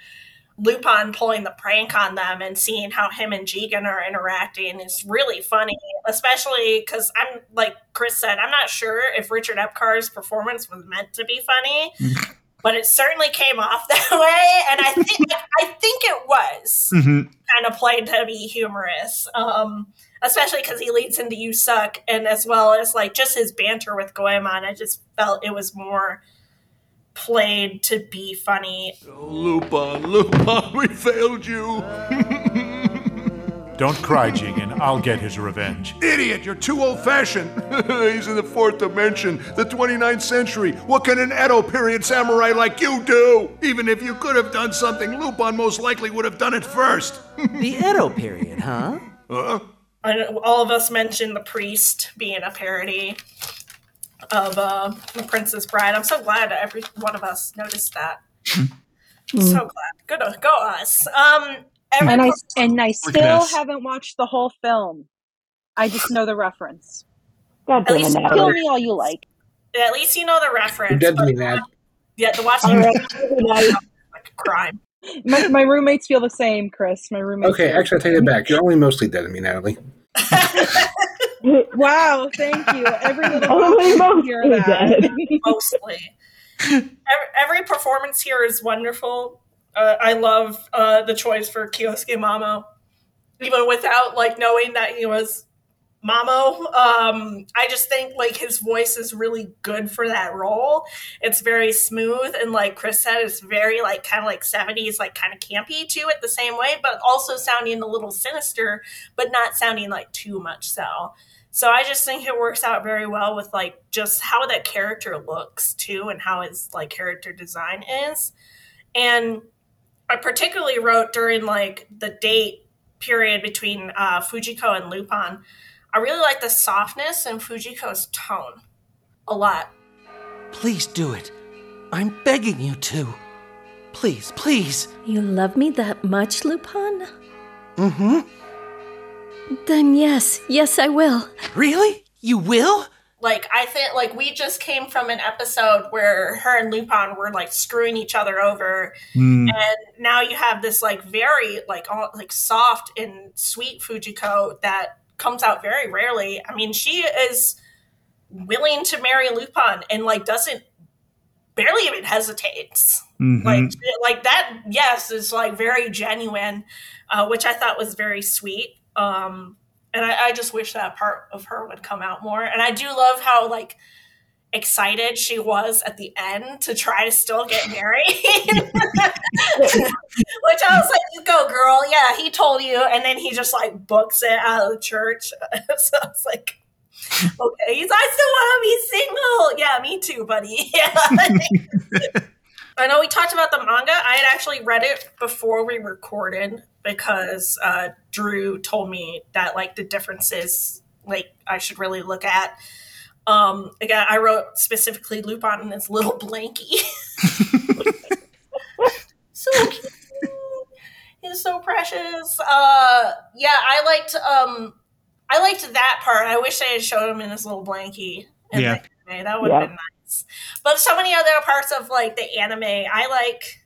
Lupin pulling the prank on them and seeing how him and Jigen are interacting is really funny, especially because I'm like Chris said, I'm not sure if Richard Epcar's performance was meant to be funny, but it certainly came off that way, and I think I think it was hmm kind of played to be humorous, um, especially because he leads into "You Suck," and as well as like just his banter with Goemon. I just felt it was more played to be funny Oh, Lupin, Lupin, we failed you. Don't cry, Jigen. I'll get his revenge. Idiot, you're too old fashioned. He's in the fourth dimension, the 29th century. What can an Edo period samurai like you do? Even if you could have done something, Lupin most likely would have done it first. The Edo period, huh? Huh? I all of us mentioned the priest being a parody of uh, the Princess Bride. I'm so glad every one of us noticed that. so glad. Good, go us. Um, every And I and I still haven't watched the whole film. I just know the reference. God damn it, least- Kill me all you like. at least you know the You're reference. dead to but me, Nad. Yeah, the watching All it right. Like a crime. My, my roommates feel the same, Chris. My roommates. Okay, actually, I take it back. You're only mostly dead to me, Natalie. Wow, thank you. Every little Only person hear that. dead. mostly. every, every performance here is wonderful. Uh, I love uh, the choice for Kyosuke Mamo, even without like knowing that he was Mamo. Um, I just think like his voice is really good for that role. It's very smooth and like Chris said, it's very like kind of like seventies, like kind of campy too at the same way, but also sounding a little sinister, but not sounding like too much so. So I just think it works out very well with like just how that character looks too, and how his like character design is. And I particularly wrote during like the date period between uh, Fujiko and Lupin. I really like the softness in Fujiko's tone a lot. Please do it. I'm begging you to. Please, please. You love me that much, Lupin? Mm-hmm. Then yes, yes, I will. Really? You will? Like I think like we just came from an episode where her and Lupin were like screwing each other over Mm. and now you have this like very like all, like soft and sweet Fujiko that comes out very rarely. I mean, she is willing to marry Lupin and like doesn't barely even hesitates. Mhm. Like like that yes is like very genuine, uh, which I thought was very sweet. Um and I, I just wish that part of her would come out more. And I do love how like excited she was at the end to try to still get married. Which I was like, you go, girl. Yeah, he told you. And then he just like books it out of the church. so I was like, okay, he's, I still want to be single. Yeah, me too, buddy. Yeah. I know we talked about the manga. I had actually read it before we recorded because uh, Drew told me that like the differences like I should really look at. Um, again, I wrote specifically Lupin and his little blankie. so cute. He's so precious. Uh, yeah, I liked um, I liked that part. I wish they had showed him in his little blankie. Yeah. that would have Yeah. been nice. But so many other parts of like the anime, I like.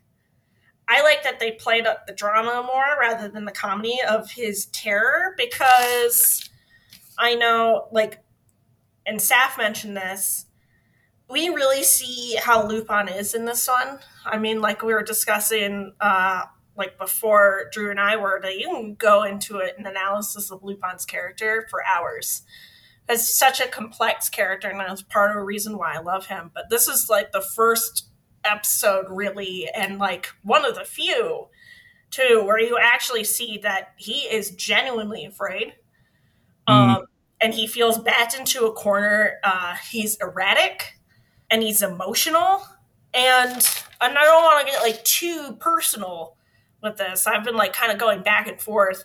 I like that they played up the drama more rather than the comedy of his terror because I know, like, and Saph mentioned this. We really see how Lupin is in this one. I mean, like we were discussing, uh, like before Drew and I were, that you can go into an analysis of Lupin's character for hours. It's such a complex character, and that's part of the reason why I love him. But this is like the first episode, really, and like one of the few, too, where you actually see that he is genuinely afraid. Mm. Um, and he feels backed into a corner. Uh, he's erratic and he's emotional. And, and I don't want to get like too personal with this. I've been like kind of going back and forth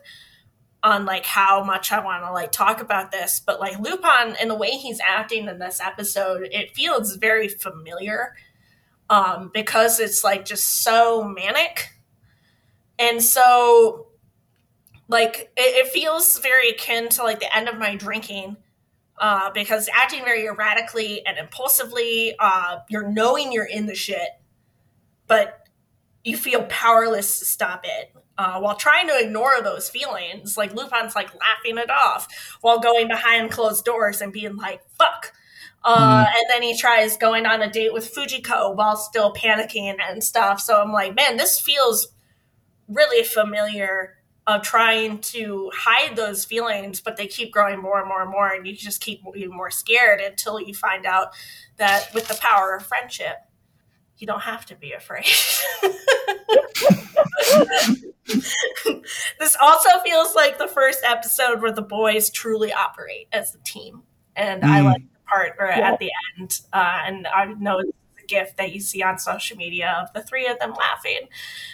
on like how much I want to like talk about this, but like Lupin and the way he's acting in this episode, it feels very familiar um, because it's like just so manic. And so like it, it feels very akin to like the end of my drinking uh, because acting very erratically and impulsively, uh, you're knowing you're in the shit, but you feel powerless to stop it. Uh, while trying to ignore those feelings, like Lupin's like laughing it off while going behind closed doors and being like, fuck. Uh, mm. And then he tries going on a date with Fujiko while still panicking and stuff. So I'm like, man, this feels really familiar of trying to hide those feelings, but they keep growing more and more and more, and you just keep getting more scared until you find out that with the power of friendship, you don't have to be afraid. this also feels like the first episode where the boys truly operate as a team, and mm. I like the part where yeah. at the end, uh, and I know gif that you see on social media of the three of them laughing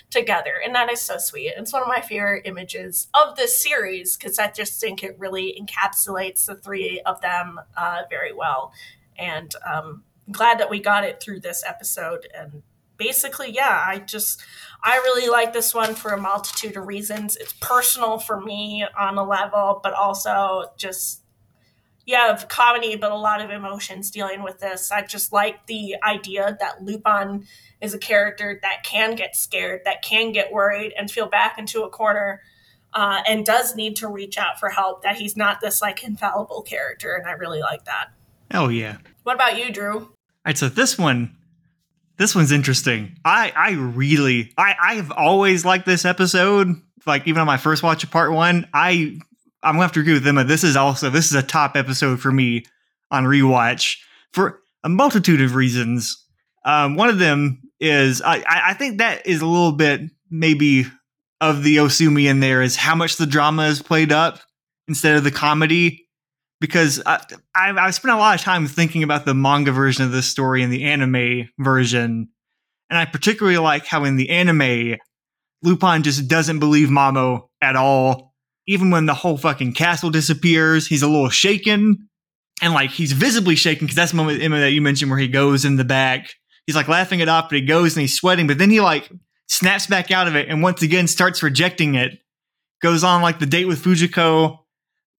together. And that is so sweet. It's one of my favorite images of this series because I just think it really encapsulates the three of them uh, very well. And um, glad that we got it through this episode. And basically, yeah, I just, I really like this one for a multitude of reasons. It's personal for me on a level, but also just yeah, have comedy, but a lot of emotions dealing with this. I just like the idea that Lupin is a character that can get scared, that can get worried and feel back into a corner, uh, and does need to reach out for help. That he's not this like infallible character, and I really like that. Oh yeah. What about you, Drew? All right, so this one, this one's interesting. I I really I I have always liked this episode. Like even on my first watch of part one, I I'm gonna have to agree with Emma. This is also this is a top episode for me on rewatch for a multitude of reasons. Um, one of them is I, I think that is a little bit maybe of the Osumi in there is how much the drama is played up instead of the comedy. Because I, I, I spent a lot of time thinking about the manga version of this story and the anime version, and I particularly like how in the anime, Lupin just doesn't believe Mamo at all even when the whole fucking castle disappears, he's a little shaken. And like he's visibly shaken because that's the moment Emma that you mentioned where he goes in the back. He's like laughing it off, but he goes and he's sweating, but then he like snaps back out of it and once again starts rejecting it. Goes on like the date with Fujiko.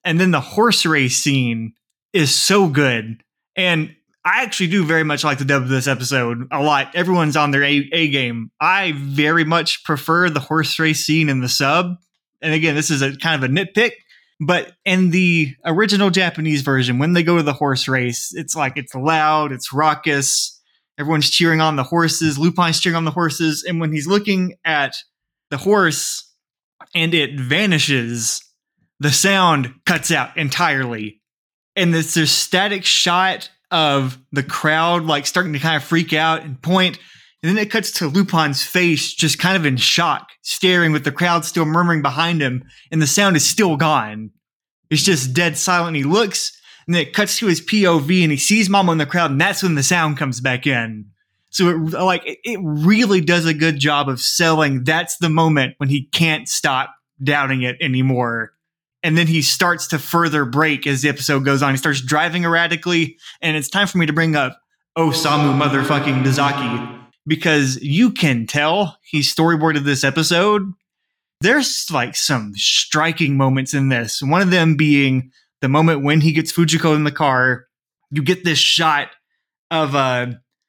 And then the horse race scene is so good. And I actually do very much like the dub of this episode a lot. Everyone's on their A, a game. I very much prefer the horse race scene in the sub and again, this is a kind of a nitpick, but in the original Japanese version, when they go to the horse race, it's like it's loud, it's raucous, everyone's cheering on the horses, Lupin's cheering on the horses, and when he's looking at the horse and it vanishes, the sound cuts out entirely. And it's this static shot of the crowd like starting to kind of freak out and point. and then it cuts to Lupin's face, just kind of in shock, staring with the crowd still murmuring behind him, and the sound is still gone. It's just dead silent. He looks, and then it cuts to his POV, and he sees Mamo in the crowd, and that's when the sound comes back in. So it like it really does a good job of selling. That's the moment when he can't stop doubting it anymore. And then he starts to further break as the episode goes on. He starts driving erratically, and it's time for me to bring up Osamu motherfucking Dezaki because you can tell he storyboarded this episode. There's like some striking moments in this. One of them being the moment when he gets Fujiko in the car. You get this shot of uh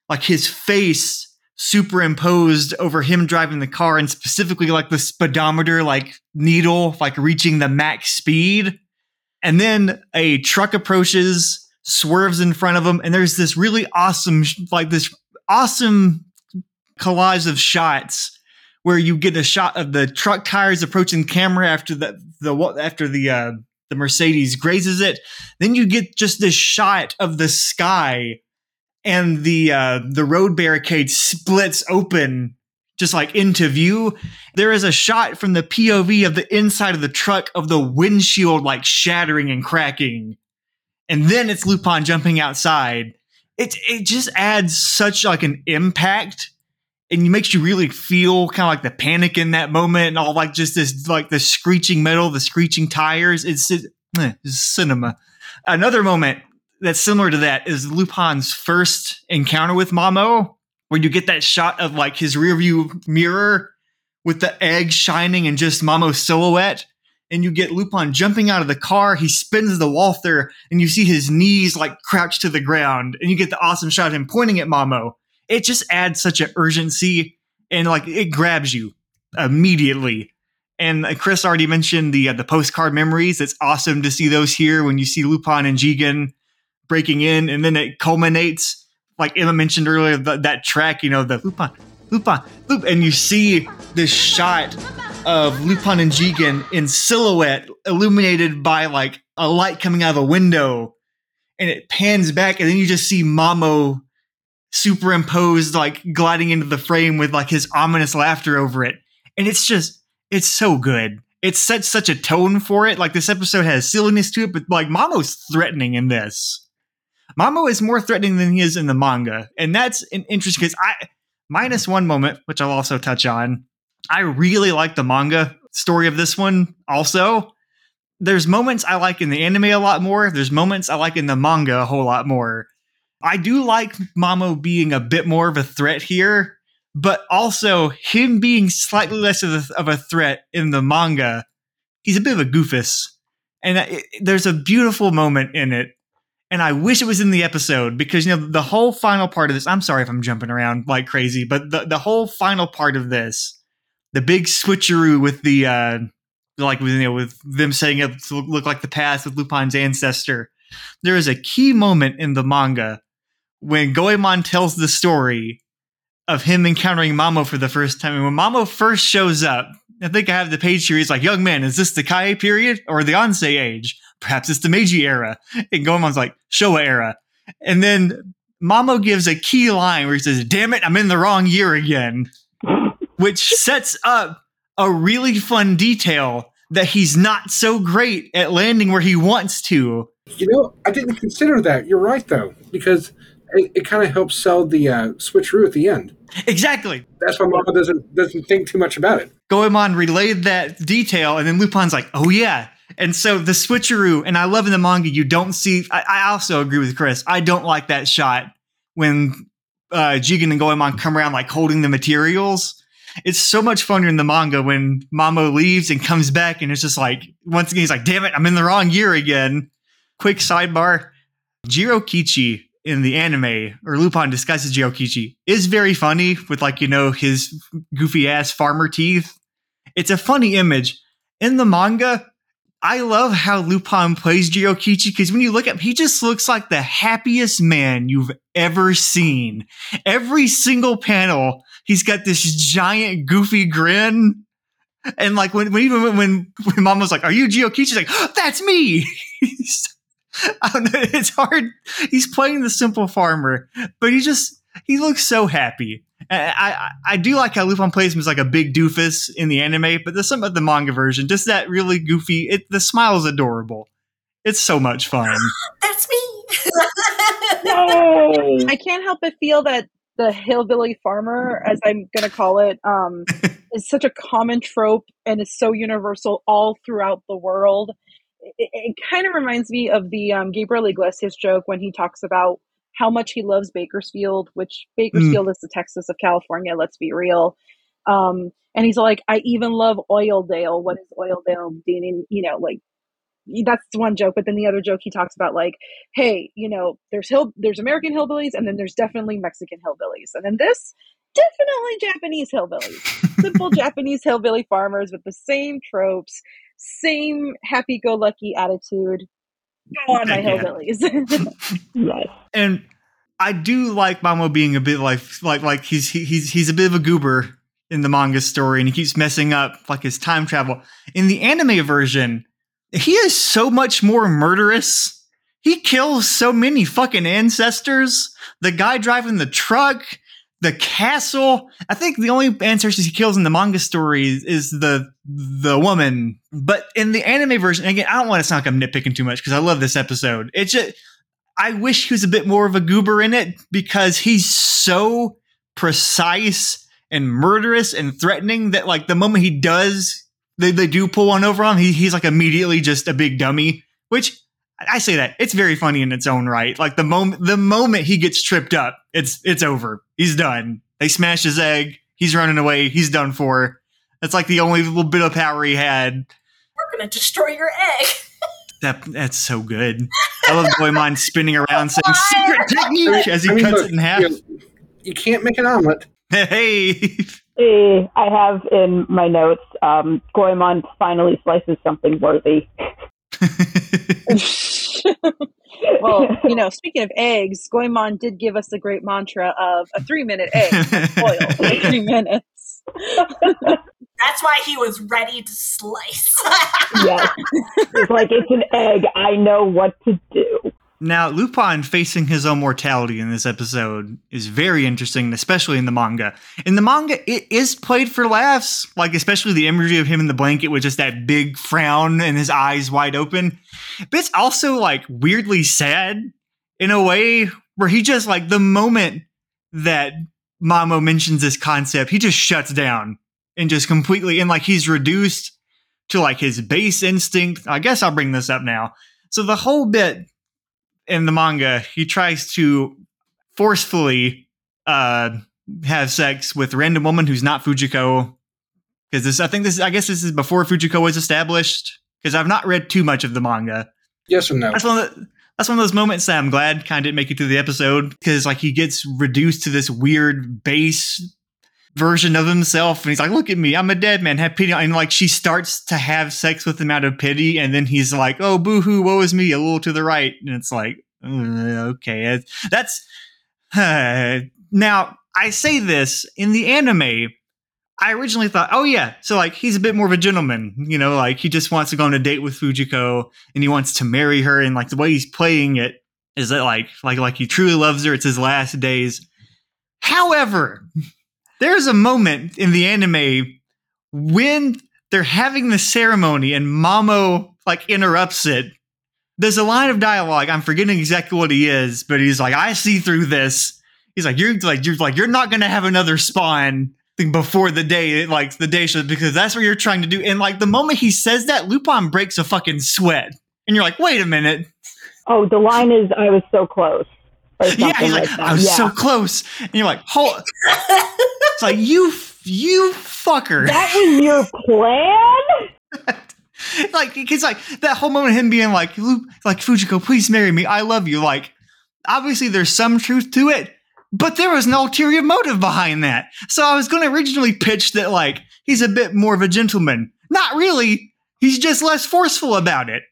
like his face superimposed over him driving the car and specifically like the speedometer like needle like reaching the max speed and then a truck approaches swerves in front of him and there's this really awesome like this awesome collage of shots where you get a shot of the truck tires approaching camera after the the after the uh, the Mercedes grazes it. Then you get just this shot of the sky and the uh, the road barricade splits open just like into view. There is a shot from the POV of the inside of the truck of the windshield like shattering and cracking. and then it's Lupin jumping outside. It it just adds such like an impact and it makes you really feel kind of like the panic in that moment and all like just this like the screeching metal, the screeching tires. It's, it, eh, it's cinema. Another moment that's similar to that is Lupin's first encounter with Mamo, where you get that shot of like his rearview mirror with the egg shining and just Mamo's silhouette. And you get Lupin jumping out of the car. He spins the Walther, and you see his knees like crouched to the ground. And you get the awesome shot of him pointing at Mamo. It just adds such an urgency, and like it grabs you immediately. And uh, Chris already mentioned the uh, the postcard memories. It's awesome to see those here when you see Lupin and Jigen breaking in, and then it culminates like Emma mentioned earlier. The, that track, you know, the Lupin, Lupin, Lupin, and you see this shot of Lupin and Jigen in silhouette, illuminated by like a light coming out of a window, and it pans back, and then you just see Mamo superimposed, like gliding into the frame with like his ominous laughter over it, and it's just it's so good. It sets such a tone for it. Like this episode has silliness to it, but like Mamo's threatening in this. Mamo is more threatening than he is in the manga, and that's an interesting because I minus one moment, which I'll also touch on. I really like the manga story of this one. Also, there's moments I like in the anime a lot more. There's moments I like in the manga a whole lot more. I do like Mamo being a bit more of a threat here, but also him being slightly less of a, of a threat in the manga. He's a bit of a goofus, and it, there's a beautiful moment in it and I wish it was in the episode because you know the whole final part of this. I'm sorry if I'm jumping around like crazy, but the the whole final part of this, the big switcheroo with the uh like you know with them setting up to look like the past with Lupin's ancestor. There is a key moment in the manga when Goemon tells the story of him encountering Mamo for the first time. And when Mamo first shows up, I think I have the page here. He's like, "Young man, is this the Kai period or the Ansei age?" Perhaps it's the Meiji era. And Goemon's like, Showa era. And then Mamo gives a key line where he says, Damn it, I'm in the wrong year again. Which sets up a really fun detail that he's not so great at landing where he wants to. You know, I didn't consider that. You're right, though, because it, it kind of helps sell the uh, switcheroo at the end. Exactly. That's why Mamo doesn't doesn't think too much about it. Goemon relayed that detail, and then Lupin's like, "Oh yeah, and so the switcheroo, and I love in the manga, you don't see. I, I also agree with Chris. I don't like that shot when uh, Jigen and Goemon come around like holding the materials. It's so much funnier in the manga when Mamo leaves and comes back, and it's just like once again he's like, "Damn it, I'm in the wrong year again." Quick sidebar: Jirokichi in the anime, or Lupin discusses Jirokichi, is very funny with like you know his goofy ass farmer teeth. It's a funny image. In the manga, I love how Lupin plays Jirokichi because when you look at him, he just looks like the happiest man you've ever seen. Every single panel, he's got this giant goofy grin. And like when, when even when, when mom was like, Are you Jirokichi? She's like, That's me. I don't know. It's hard. He's playing the simple farmer, but he just, he looks so happy. I, I, I do like how Lupin plays him as like a big doofus in the anime, but there's some of the manga version, just that really goofy. It the smile is adorable. It's so much fun. That's me. I can't help but feel that the hillbilly farmer, as I'm going to call it, um, is such a common trope and is so universal all throughout the world. It, it kind of reminds me of the um, Gabriel Iglesias joke when he talks about how much he loves Bakersfield, which Bakersfield mm. is the Texas of California, let's be real. Um, and he's like, I even love Oildale. What is Oildale doing? You know, like that's one joke. But then the other joke he talks about, like, hey, you know, there's hill, there's American hillbillies, and then there's definitely Mexican hillbillies, and then this definitely Japanese hillbillies, simple Japanese hillbilly farmers with the same tropes, same happy-go-lucky attitude. Go on, my hillbillies. nice. And I do like Mamo being a bit like like like he's he's he's a bit of a goober in the manga story, and he keeps messing up like his time travel. In the anime version, he is so much more murderous. He kills so many fucking ancestors. The guy driving the truck, the castle. I think the only ancestors he kills in the manga story is, the the woman, but in the anime version, again, I don't want to sound like I'm nitpicking too much because I love this episode. It's just I wish he was a bit more of a goober in it because he's so precise and murderous and threatening that like the moment he does they, they do pull one over on him, he, he's like immediately just a big dummy. Which I say that it's very funny in its own right. Like the moment the moment he gets tripped up, it's it's over. He's done. They smash his egg. He's running away. He's done for. That's like the only little bit of power he had. We're gonna destroy your egg. That that's so good. I love Goemon spinning around saying secret technique as he I mean, cuts look, it in half. You, know, you can't make an omelet. Hey, I have in my notes, um, Goemon finally slices something worthy. well, you know, speaking of eggs, Goemon did give us the great mantra of a three minute egg must boil for three minutes. That's why he was ready to slice. yes. It's like, it's an egg. I know what to do. Now, Lupin facing his own mortality in this episode is very interesting, especially in the manga. In the manga, it is played for laughs, like especially the imagery of him in the blanket with just that big frown and his eyes wide open. But it's also like weirdly sad in a way where he just like the moment that Mamo mentions this concept, he just shuts down and just completely and like he's reduced to like his base instinct. I guess I'll bring this up now. So the whole bit in the manga, he tries to forcefully uh, have sex with a random woman who's not Fujiko. Because this, I think this, I guess this is before Fujiko was established. Because I've not read too much of the manga. Yes or no? That's one of the, that's one of those moments that I'm glad kind of didn't make it through the episode because like he gets reduced to this weird base version of himself. And he's like look at me. I'm a dead man. Have pity. And like she starts to have sex with him out of pity. And then he's like oh boo-hoo. Woe is me. A little to the right. And it's like uh, okay. That's uh, now i say this in the anime i originally thought oh yeah. So like he's a bit more of a gentleman you know like he just wants to go on a date with fujiko and he wants to marry her. And like the way he's playing it is that like like like he truly loves her. It's his last days. However there's a moment in the anime when they're having the ceremony and Mamo like interrupts it. There's a line of dialogue. I'm forgetting exactly what he is, but he's like, "I see through this." He's like, "You're like you're like you're not gonna have another spawn before the day like the day show because that's what you're trying to do." And like the moment he says that, Lupin breaks a fucking sweat, and you're like, "Wait a minute." Oh, the line is, "I was so close." Yeah, he's like, like I was yeah. so close, and you're like, "Hold." it's like you, you fucker. That was your plan. like, because like that whole moment, of him being like, like Fujiko, please marry me. I love you. Like, obviously, there's some truth to it, but there was an ulterior motive behind that. So I was going to originally pitch that like he's a bit more of a gentleman. Not really. He's just less forceful about it.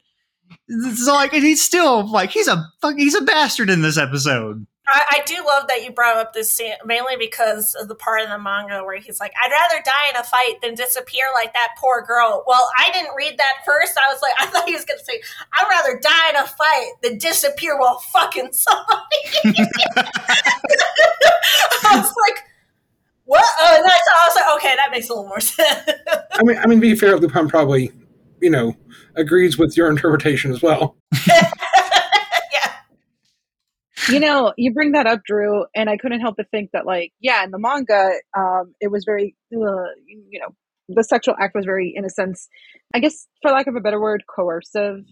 So like, he's still like he's a he's a bastard in this episode. I, I, do love that you brought up this scene mainly because of the part in the manga where he's like, "I'd rather die in a fight than disappear like that poor girl." Well, I didn't read that first. I was like, I thought he was going to say, "I'd rather die in a fight than disappear while fucking somebody." I was like, "What?" Oh, and I, I was like, "Okay, that makes a little more sense." I mean, I mean, to be fair, Lupin probably, you know, agrees with your interpretation as well. Yeah. You know, you bring that up, Drew, and I couldn't help but think that, like, yeah, in the manga, um, it was very, uh, you know, the sexual act was very, in a sense, I guess, for lack of a better word, coercive.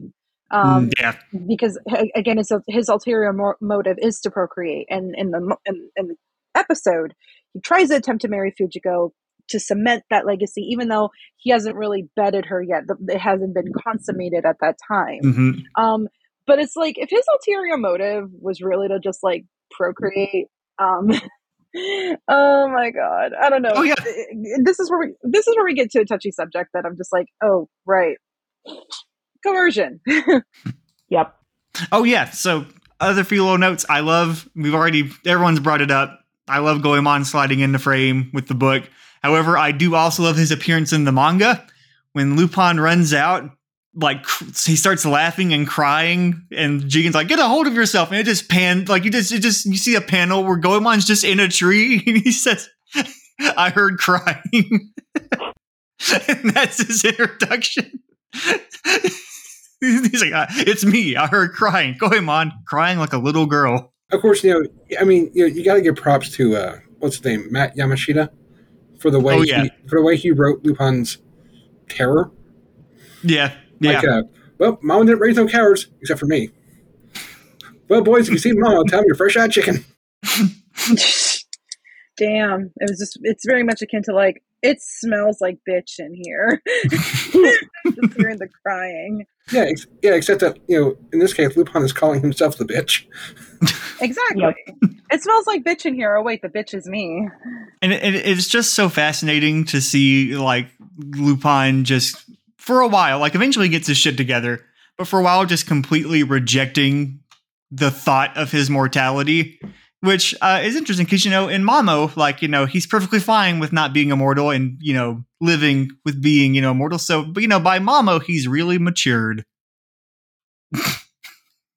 Um, yeah. Because again, his his ulterior mo- motive is to procreate, and in the in, in the episode, he tries to attempt to marry Fujiko to cement that legacy, even though he hasn't really bedded her yet. It hasn't been consummated at that time. Mm-hmm. Um, but it's like if his ulterior motive was really to just like procreate um oh my god. I don't know. Oh, yeah. this is where we this is where we get to a touchy subject that i'm just like oh right. Coercion. Yep. Oh yeah. So other few little notes. I love we've already everyone's brought it up. I love goemon sliding into frame with the book however i do also love his appearance in the manga when lupin runs out like he starts laughing and crying, and Jigen's like, "Get a hold of yourself!" And it just panned like you just you just you see a panel where Goemon's just in a tree, and he says, "I heard crying," and that's his introduction. He's like, "Uh, "It's me. I heard crying. Goemon crying like a little girl." Of course, you know. I mean, you know, you got to give props to uh, what's his name, Matt Yamashita, for the way Oh, yeah. he, for the way he wrote Lupin's terror. Yeah, yeah. Like, uh, well, Mama didn't raise no cowards except for me. Well, boys, if you see Mama, tell him you're fresh out chicken. Damn, it was just, it's very much akin to like, it smells like bitch in here. just hearing the crying. Yeah, ex- yeah. Except that you know, in this case, Lupin is calling himself the bitch. Exactly. It smells like bitch in here. Oh, wait, the bitch is me. and it, it- it's just so fascinating to see like Lupin just for a while, like eventually gets his shit together, but for a while just completely rejecting the thought of his mortality, which uh, is interesting because you know in Mamo, like you know he's perfectly fine with not being immortal and you know living with being you know immortal. So, but you know by Mamo he's really matured.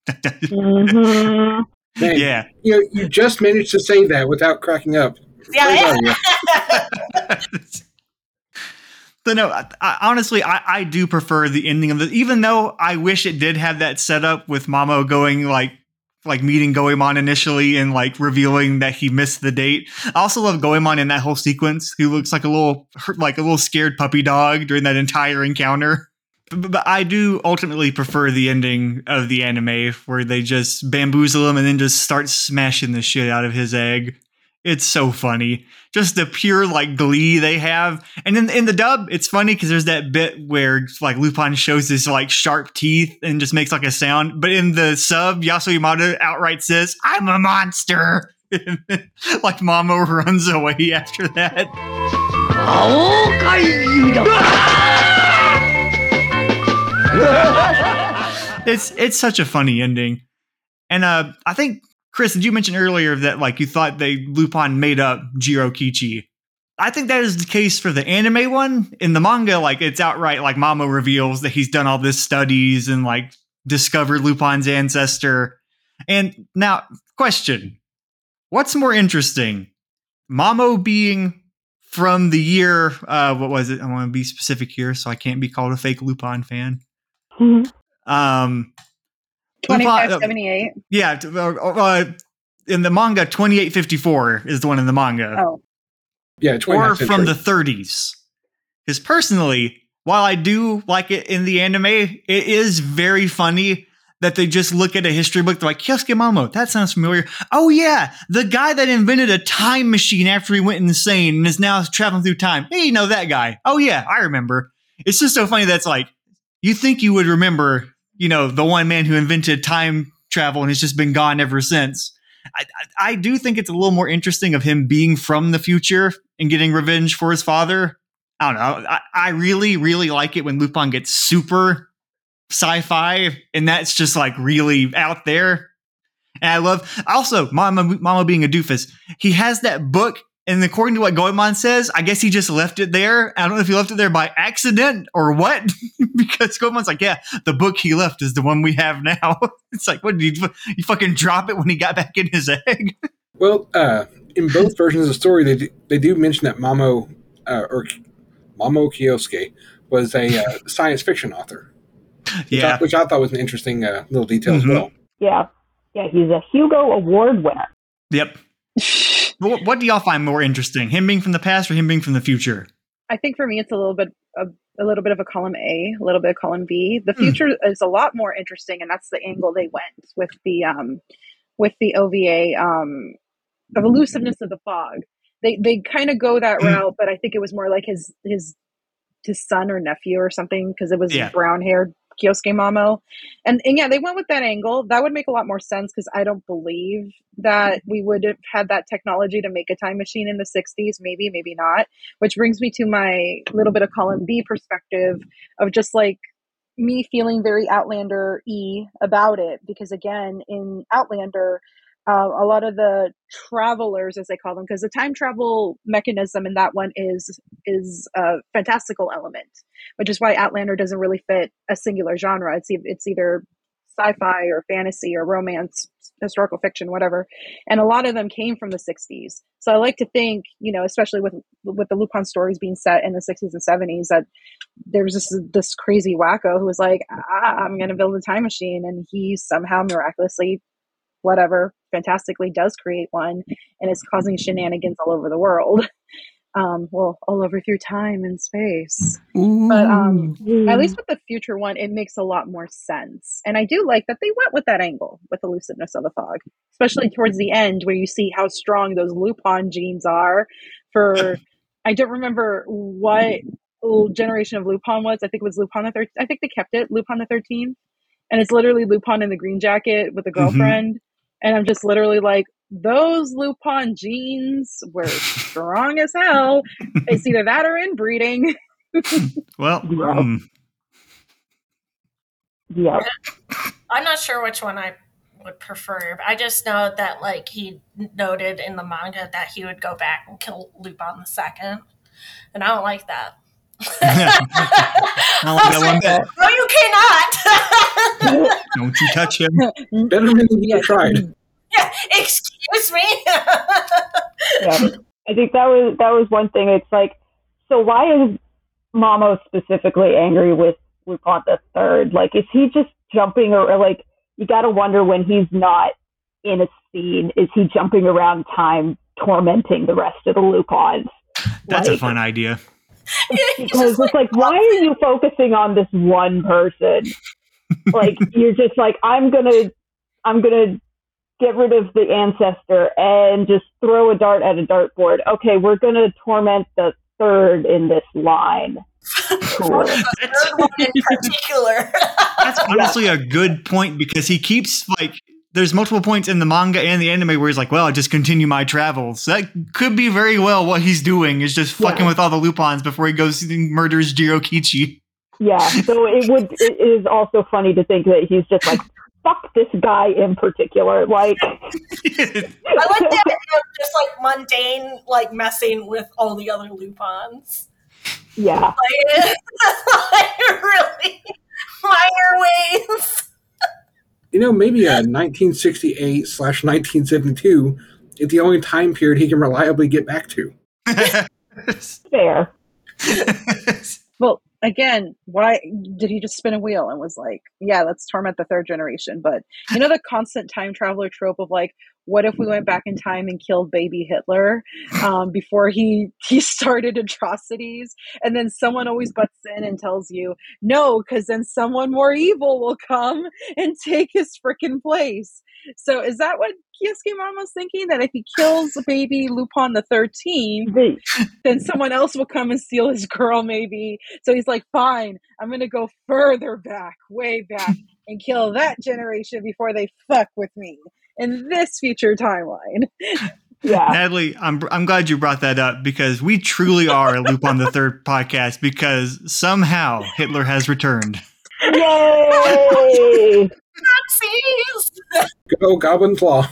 Mhm. Man, yeah. You know, you just managed to say that without cracking up. Yeah, Praise on you. So no, I, I, honestly, I, I do prefer the ending of the. Even though I wish it did have that setup with Mamo going like like meeting Goemon initially and like revealing that he missed the date. I also love Goemon in that whole sequence. He looks like a little like a little scared puppy dog during that entire encounter. But, but I do ultimately prefer the ending of the anime where they just bamboozle him and then just start smashing the shit out of his egg. It's so funny. Just the pure like glee they have. And in in the dub, it's funny because there's that bit where like Lupin shows his like sharp teeth and just makes like a sound. But in the sub, Yasuo Yamada outright says, I'm a monster. like Mamo runs away after that. it's it's such a funny ending. And uh I think Chris, did you mention earlier that like you thought they Lupin made up Jirokichi? I think that is the case for the anime one. In the manga, like it's outright like Mamo reveals that he's done all this studies and like discovered Lupin's ancestor. And now, question: What's more interesting, Mamo being from the year? Uh, what was it? I want to be specific here, so I can't be called a fake Lupin fan. Mhm. Um, Lupin- uh, 2578. yeah, uh, uh, in the manga, twenty eight fifty four is the one in the manga, Oh, Yeah, or from the thirties. Because personally, while I do like it in the anime, it is very funny that they just look at a history book. They're like, Kyosuke Mamo, that sounds familiar. Oh yeah, the guy that invented a time machine after he went insane and is now traveling through time. Hey, you know that guy? Oh yeah, I remember. It's just so funny. That's like you think you would remember, you know, the one man who invented time travel and has just been gone ever since. I, I, I do think it's a little more interesting of him being from the future and getting revenge for his father. I don't know. I, I really, really like it when Lupin gets super sci-fi, and that's just like really out there. And I love also Mamo Mamo being a doofus. He has that book, and according to what Goemon says, I guess he just left it there. I don't know if he left it there by accident or what, because Goemon's like, yeah, the book he left is the one we have now. it's like, what did you, you fucking drop it when he got back in his egg? Well, uh, in both versions of the story, they do, they do mention that Mamo uh, or Mamo Kyosuke was a uh, science fiction author, which, yeah. I, which I thought was an interesting uh, little detail Mhm. as well. Yeah. Yeah, he's a Hugo Award winner. Yep. What, what do y'all find more interesting? Him being from the past or him being from the future? I think for me, it's a little bit a, a little bit of a column A, a little bit of column B. The Hmm. future is a lot more interesting, and that's the angle they went with the um, with the OVA um, of elusiveness of the fog. They they kind of go that Hmm. route, but I think it was more like his his his son or nephew or something because it was Yeah. brown haired Kyosuke Mamo. And, and yeah, they went with that angle. That would make a lot more sense because I don't believe that we would have had that technology to make a time machine in the 60s. Maybe, maybe not. Which brings me to my little bit of column B perspective of just like me feeling very Outlander y about it because again, in Outlander, uh, a lot of the travelers, as they call them, because the time travel mechanism in that one is is a fantastical element, which is why Outlander doesn't really fit a singular genre. It's it's either sci-fi or fantasy or romance, historical fiction, whatever. And a lot of them came from the 60s. So I like to think, you know, especially with with the Lupin stories being set in the 60s and 70s, that there was this this crazy wacko who was like, ah, I'm going to build a time machine, and he somehow miraculously, whatever, fantastically does create one, and is causing shenanigans all over the world. Um, well, all over through time and space. But um, at least with the future one, it makes a lot more sense. And I do like that they went with that angle with the lucidness of the fog, especially towards the end where you see how strong those Lupin genes are. For I don't remember what generation of Lupin was. I think it was Lupin the third. I think they kept it Lupin the thirteenth, and it's literally Lupin in the green jacket with a girlfriend. And I'm just literally like, those Lupin genes were strong as hell. It's either that or inbreeding. Well, um, Yeah. I'm not sure which one I would prefer. I just know that like he noted in the manga that he would go back and kill Lupin the second, and I don't like that. I don't like that one bit. No, you cannot. Don't you touch him. Better than you tried. yeah, excuse me. yeah. I think that was that was one thing. It's like, so why is Mamo specifically angry with Lupin the Third? Like, is he just jumping or, or like you got to wonder when he's not in a scene, is he jumping around time tormenting the rest of the Lupins? That's a fun idea. Because it's like, why are you focusing on this one person? like, you're just like, I'm gonna, I'm gonna get rid of the ancestor and just throw a dart at a dartboard. Okay, we're gonna torment the third in this line. Cool. Third one in particular. That's honestly a good point because he keeps like there's multiple points in the manga and the anime where he's like, "Well, I just continue my travels." That could be very well what he's doing is just fucking Yeah. with all the Lupins before he goes and murders Jirokichi. Yeah, so it would it is also funny to think that he's just like fuck this guy in particular. Like I like the idea of just like mundane, like messing with all the other Lupins. yeah. Like, like really minor ways. You know, maybe a 1968 slash 1972 is the only time period he can reliably get back to. Fair. Well, again, why did he just spin a wheel and was like, yeah, let's torment the third generation? But you know, the constant time traveler trope of like, what if we went back in time and killed baby Hitler um, before he he started atrocities? And then someone always butts in and tells you, no, because then someone more evil will come and take his freaking place. So is that what Kyosuke Mamo's thinking? That if he kills baby Lupin the 13th, then someone else will come and steal his girl, maybe. So he's like, fine, I'm going to go further back, way back, and kill that generation before they fuck with me in this future timeline. Yeah. Natalie, I'm I'm glad you brought that up because we truly are a Lupin the Third podcast because somehow Hitler has returned. Yay! Nazis! Go Godwin's Law.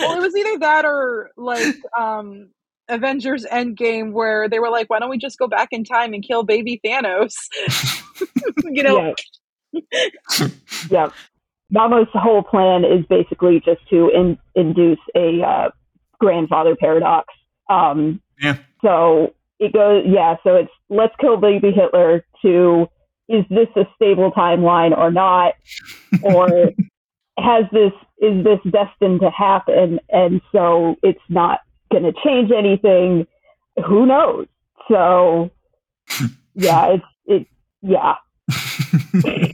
well, it was either that or like um Avengers Endgame, where they were like, why don't we just go back in time and kill baby Thanos? you know, yeah. Mamo's whole plan is basically just to in, induce a uh, grandfather paradox. Um, Yeah. So it goes, yeah. So it's let's kill baby Hitler. To is this a stable timeline or not, or has this is this destined to happen? And so it's not going to change anything. Who knows? So yeah, it's it. Yeah.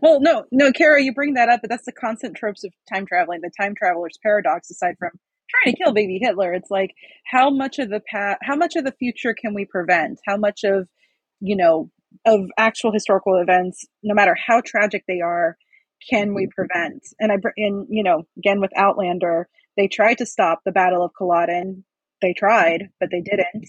well, no, no, Kara, you bring that up, but that's the constant tropes of time traveling, the time traveler's paradox. Aside from trying to kill baby Hitler, it's like how much of the past, how much of the future can we prevent? How much of, you know, of actual historical events, no matter how tragic they are, can we prevent? And I, and you know, again with Outlander, they tried to stop the Battle of Culloden. They tried, but they didn't.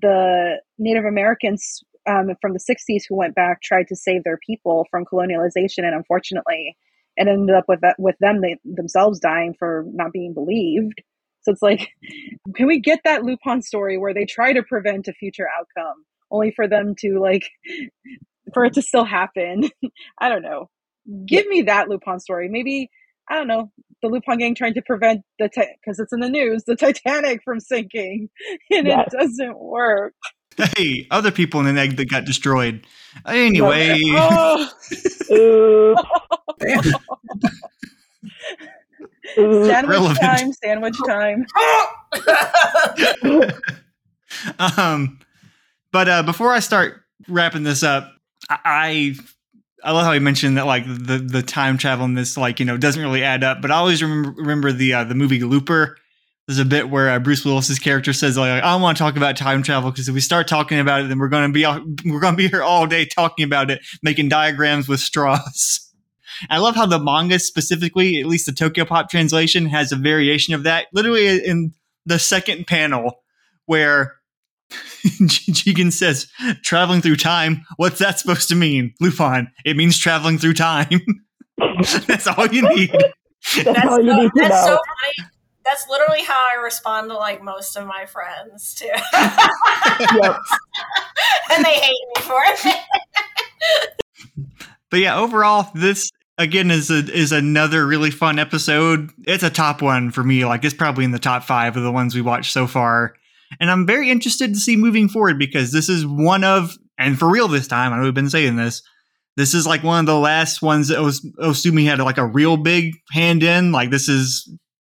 The Native Americans um, from the 60s who went back tried to save their people from colonialization and unfortunately it ended up with that with them they, themselves dying for not being believed. So it's like, can we get that Lupin story where they try to prevent a future outcome, only for them to like, for it to still happen? I don't know. Give me that Lupin story. Maybe I don't know the Lupin gang trying to prevent the because it's in the news the Titanic from sinking, and Yes. it doesn't work. Hey, other people in the egg that got destroyed. Anyway, Oh, Ooh, Damn. ooh. sandwich relevant. time! Sandwich time! um, but uh, before I start wrapping this up, I I love how he mentioned that like the the time travel in this like you know doesn't really add up. But I always remember remember the uh, the movie Looper. There's a bit where uh, Bruce Willis's character says like I don't want to talk about time travel because if we start talking about it, then we're gonna be all- we're gonna be here all day talking about it, making diagrams with straws. I love how the manga specifically, at least the Tokyo Pop translation, has a variation of that. Literally in the second panel, where Jigen says, traveling through time, what's that supposed to mean? Lupin, it means traveling through time. That's all you need. That's, That's, all you so, need that's so funny. That's literally how I respond to like most of my friends too, and they hate me for it. But yeah, overall, this again is a, is another really fun episode. It's a top one for me. Like it's probably in the top five of the ones we watched so far. And I'm very interested to see moving forward because this is one of, and for real this time, I know we've been saying this. This is like one of the last ones that Os- Osumi had like a real big hand in. Like this is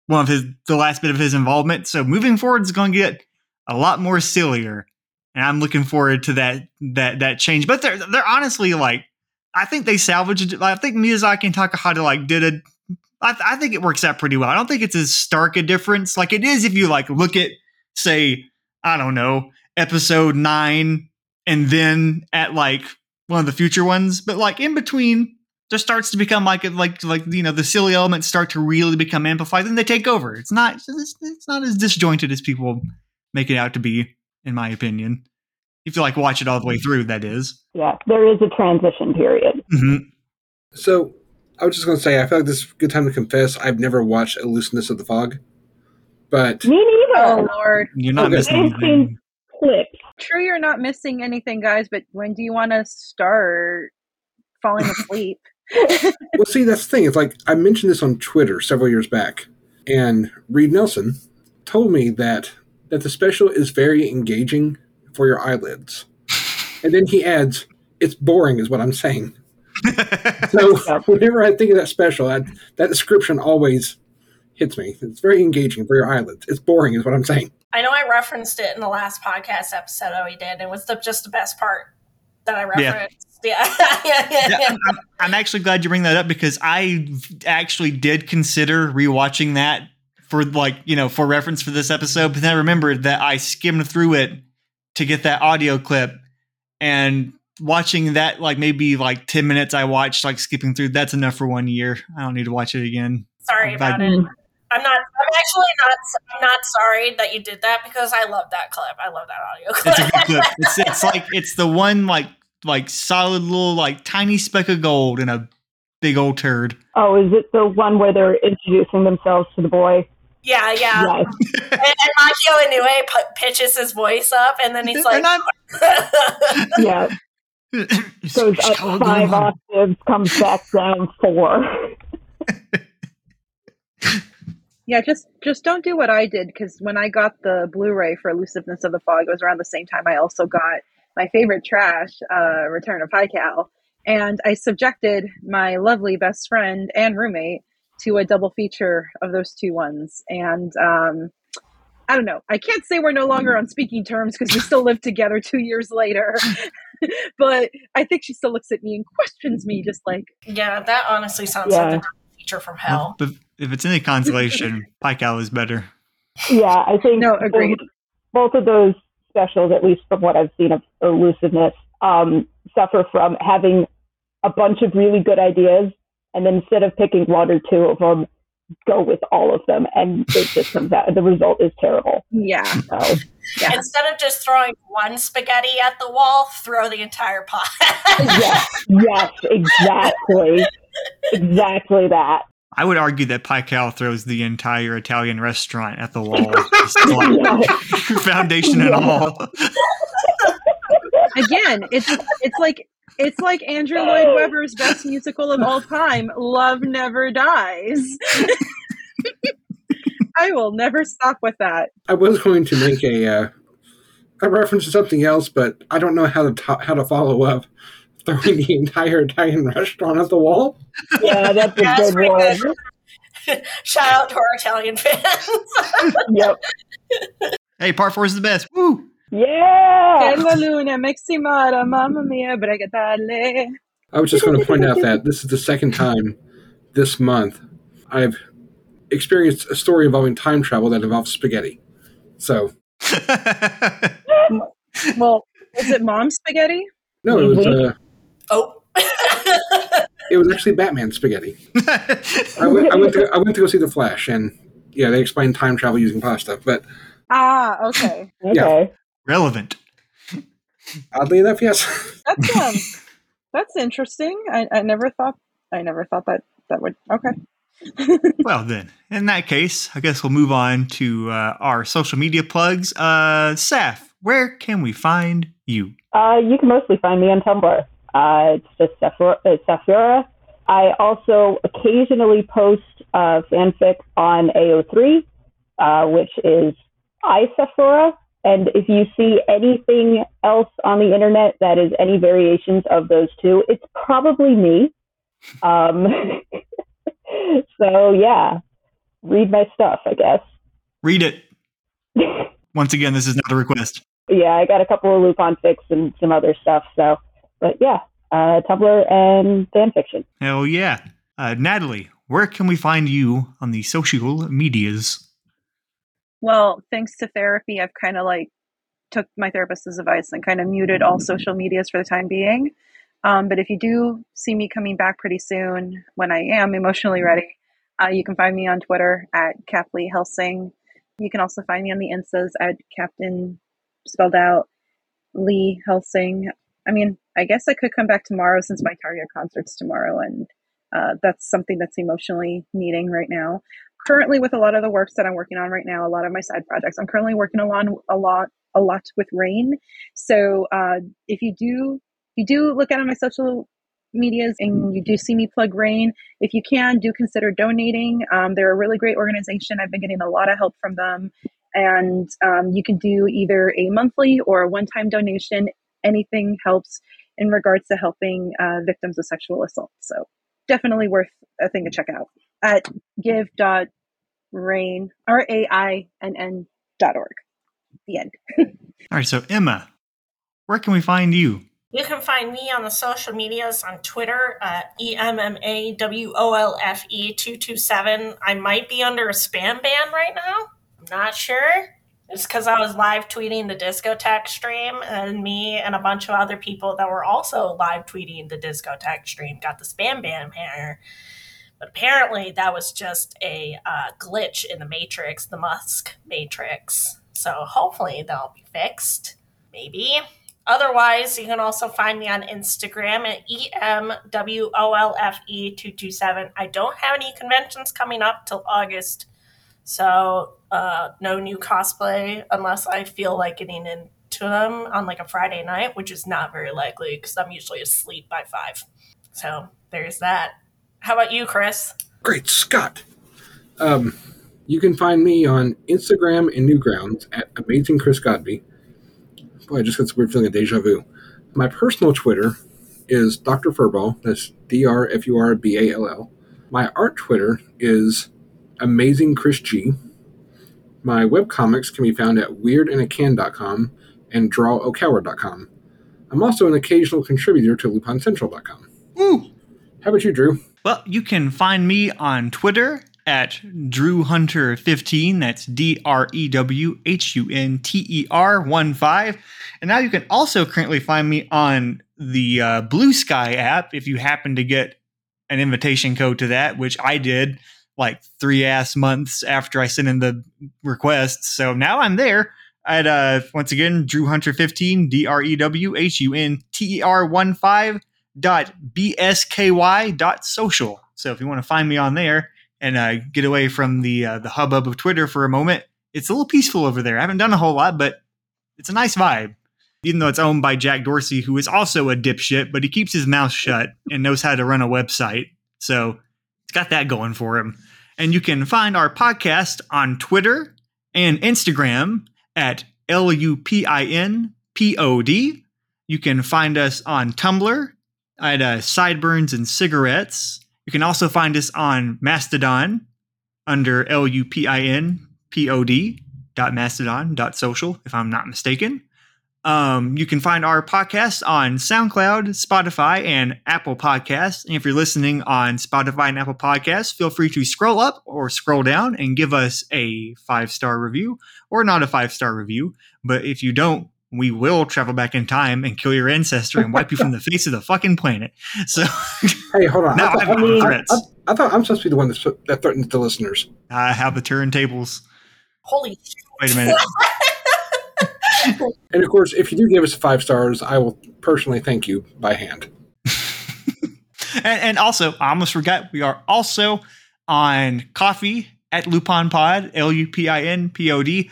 one of his the last bit of his involvement. So moving forward is going to get a lot more sillier, and I'm looking forward to that that that change. But they're they're honestly like I think they salvaged. I think Miyazaki and Takahata like did a. I, I think it works out pretty well. I don't think it's as stark a difference. Like it is if you like look at say I don't know episode nine and then at like one of the future ones, but like in between there starts to become like like like you know the silly elements start to really become amplified. Then they take over. It's not it's, it's not as disjointed as people make it out to be, in my opinion. If you like watch it all the way through, that is. Yeah, there is a transition period. hmm So I was just going to say, I feel like this is a good time to confess. I've never watched Elusiveness of the Fog, but Me neither. Oh Lord! You're not Okay. missing anything. seen clips. True, you're not missing anything, guys. But when do you want to start falling asleep? well, see, that's the thing. It's like I mentioned this on Twitter several years back, and Reed Nelson told me that that the special is very engaging for your eyelids, and then he adds, "It's boring," is what I'm saying. So whenever I think of that special, I, that description always hits me. It's very engaging for your eyelids. It's boring, is what I'm saying. I know I referenced it in the last podcast episode oh, that we did. It was the, just the best part that I referenced. Yeah, yeah, yeah, yeah. Yeah, I'm, I'm actually glad you bring that up because I actually did consider rewatching that for like you know for reference for this episode, but then I remembered that I skimmed through it to get that audio clip and watching that like maybe like 10 minutes I watched like skipping through that's enough for one year. I don't need to watch it again. Sorry I'm about glad- it. I'm not. I'm actually not. I'm not sorry that you did that because I love that clip. I love that audio clip. It's a good clip. It's it's like it's the one like like solid little like tiny speck of gold in a big old turd. Oh, is it the one where they're introducing themselves to the boy? yeah, yeah. Yes. And, and Makio Inoue pu- pitches his voice up, and then he's like, I'm- Yeah. Goes up five octaves, comes back down four. Yeah, just just don't do what I did because when I got the Blu-ray for Elusiveness of the Fog, it was around the same time I also got my favorite trash, uh, Return of Pycal, and I subjected my lovely best friend and roommate to a double feature of those two ones, and um, I don't know. I can't say we're no longer on speaking terms because we still live together two years later, but I think she still looks at me and questions me, just like, yeah, that honestly sounds Yeah. like a feature from hell. But if it's any consolation, Pycal is better. Yeah, I think No, agreed. Both, both of those specials, at least from what I've seen of elusiveness, um, suffer from having a bunch of really good ideas, and then instead of picking one or two of them, go with all of them, and it just comes out. The result is terrible. yeah, So, yeah. Instead of just throwing one spaghetti at the wall, throw the entire pot. yes, yes, exactly. exactly that. I would argue that Pycal throws the entire Italian restaurant at the wall, Just like, foundation and all. Again, it's it's like it's like Andrew Lloyd Webber's best musical of all time, Love Never Dies. I will never stop with that. I was going to make a uh, a reference to something else, but I don't know how to to- how to follow up. Throwing the entire Italian restaurant at the wall. Yeah, that's a that's good pretty one. good. Shout out to our Italian fans. Yep. Hey, part four is the best. Woo! Yeah. Che luna meximara, mamma mia, bregatale. I was just going to point out that this is the second time this month I've experienced a story involving time travel that involves spaghetti. So Well, is it mom spaghetti? no, it was uh, oh. it was actually Batman spaghetti. I went, I went to I went to go see the Flash, and yeah, they explained time travel using pasta. But Ah, okay. Okay. Relevant. oddly enough, yes. That's um, that's interesting. I, I never thought I never thought that that would okay. Well, then, in that case, I guess we'll move on to uh, our social media plugs. Uh, Saph, where can we find you? Uh, you can mostly find me on Tumblr. Uh, it's just Saphura. Saphura. I also occasionally post uh, fanfic on AO3, uh, which is iSaphura. And if you see anything else on the internet that is any variations of those two, it's probably me. Um, so yeah, read my stuff, I guess. Read it. Once again, this is not a request. yeah, I got a couple of Lupin fics and some other stuff. So, but yeah, uh, Tumblr and fan fiction. Hell yeah. Uh, Natalie, where can we find you on the social medias? Well, thanks to therapy, I've kind of like took my therapist's advice and kind of muted all social medias for the time being. Um, but if you do see me coming back pretty soon, when I am emotionally ready, uh, you can find me on Twitter at Caply Helsing. You can also find me on the Instas at Captain spelled out Lee Helsing. I mean, I guess I could come back tomorrow since my Target concert's tomorrow, and uh, that's something that's emotionally needing right now. Currently, with a lot of the works that I'm working on right now, a lot of my side projects, I'm currently working a lot, a lot, a lot with RAINN. So uh, if you do, if you do look at my social medias and you do see me plug RAINN, if you can, do consider donating. Um, they're a really great organization. I've been getting a lot of help from them, and um, you can do either a monthly or a one-time donation. Anything helps in regards to helping uh, victims of sexual assault. So definitely worth a thing to check out at give.rain, R-A-I-N-N dot org. The end. All right, so Emma, where can we find you? You can find me on the social medias on Twitter at E EMMAWOLFE227. I might be under a spam ban right now. I'm not sure. It's because I was live tweeting the Discotek stream, and me and a bunch of other people that were also live tweeting the Discotek stream got the spam ban here. But apparently, that was just a uh, glitch in the Matrix, the Musk Matrix. So hopefully, that'll be fixed. Maybe. Otherwise, you can also find me on Instagram at E EMWOLFE227. I don't have any conventions coming up till August, so uh, no new cosplay unless I feel like getting into them on like a Friday night, which is not very likely because I'm usually asleep by five. So there's that. How about you, Chris? Great Scott! Um, you can find me on Instagram and Newgrounds at Amazing Chris Godby. Boy, I just got this weird feeling of deja vu. My personal Twitter is Dr. Furball. That's D R F U R B A L L. My art Twitter is Amazing Chris G. My webcomics can be found at weirdinacan.com and drawokawa.com. I'm also an occasional contributor to lupincentral.com. Ooh. How about you, Drew? Well, you can find me on Twitter at DrewHunter15. That's D R E W H U N T E R 1 5. And now you can also currently find me on the uh, Blue Sky app if you happen to get an invitation code to that, which I did like three ass months after I sent in the request. So now I'm there at, uh, once again, DrewHunter15, D R E W H U N T E R 1 5 dot bsky dot social So if you want to find me on there and uh, get away from the uh, the hubbub of Twitter for a moment, it's a little peaceful over there. I haven't done a whole lot, but it's a nice vibe. Even though it's owned by Jack Dorsey, who is also a dipshit, but he keeps his mouth shut and knows how to run a website. So it's got that going for him. And you can find our podcast on Twitter and Instagram at L U P I N P O D. You can find us on Tumblr at uh, Sideburns and Cigarettes. You can also find us on Mastodon under L U P I N P O D dot mastodon dot social, if I'm not mistaken. Um, you can find our podcast on SoundCloud, Spotify, and Apple Podcasts. And if you're listening on Spotify and Apple Podcasts, feel free to scroll up or scroll down and give us a five star review or not a five star review. But if you don't, we will travel back in time and kill your ancestor and wipe you from the face of the fucking planet. So Hey, hold on. now I, I thought, have I, threats. I- I thought I'm supposed to be the one that's, that threatens the listeners. I have the turntables. Holy shit. Wait a minute. And of course, if you do give us five stars, I will personally thank you by hand. and, and also, I almost forgot, we are also on Ko-fi at Lupin Pod, L U P I N P O D.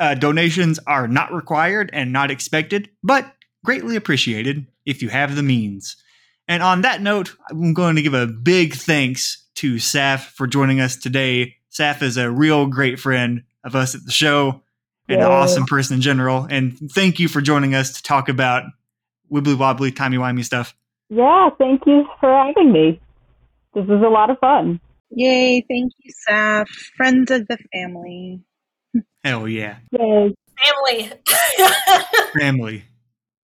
Uh, donations are not required and not expected, but greatly appreciated if you have the means. And on that note, I'm going to give a big thanks to Saph for joining us today. Saph is a real great friend of us at the show and an awesome person in general. And thank you for joining us to talk about wibbly wobbly, timey wimey stuff. Yeah, thank you for having me. This is a lot of fun. Yay, thank you, Saph. Friends of the family. Hell yeah. Yay. Family. Family.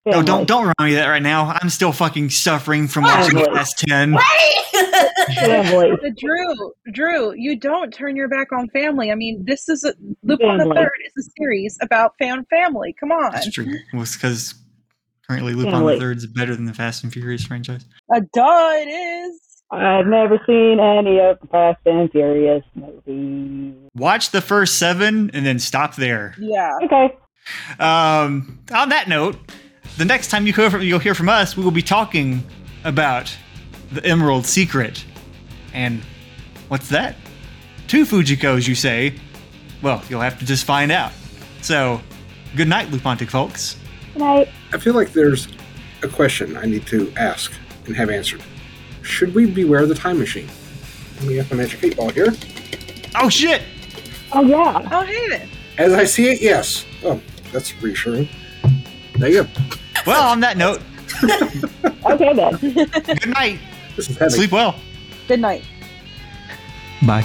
No, don't don't remind me that right now. I'm still fucking suffering from watching Family. Fast 10. Family. Drew, Drew, you don't turn your back on family. I mean, this is a Lupin the Third is a series about fan family. Come on, That's true. Well, it's because currently Lupin Family. the Third is better than the Fast and Furious franchise. a duh, it is. I've never seen any of the Fast and Furious movies. Watch the first seven and then stop there. Yeah. Okay. Um, on that note, the next time you hear from, you'll hear from us, we will be talking about the Emerald Secret. And what's that? Two Fujikos, you say? Well, you'll have to just find out. So, good night, Lupontic folks. Good night. I feel like there's a question I need to ask and have answered. Should we beware the time machine? Let me have my magic eight ball here. Oh shit! Oh, yeah. Oh, hey then. As I see it, yes. Oh, that's reassuring. There you go. Well, on that note, Okay, then. good night. This is. Sleep well. Good night. Bye.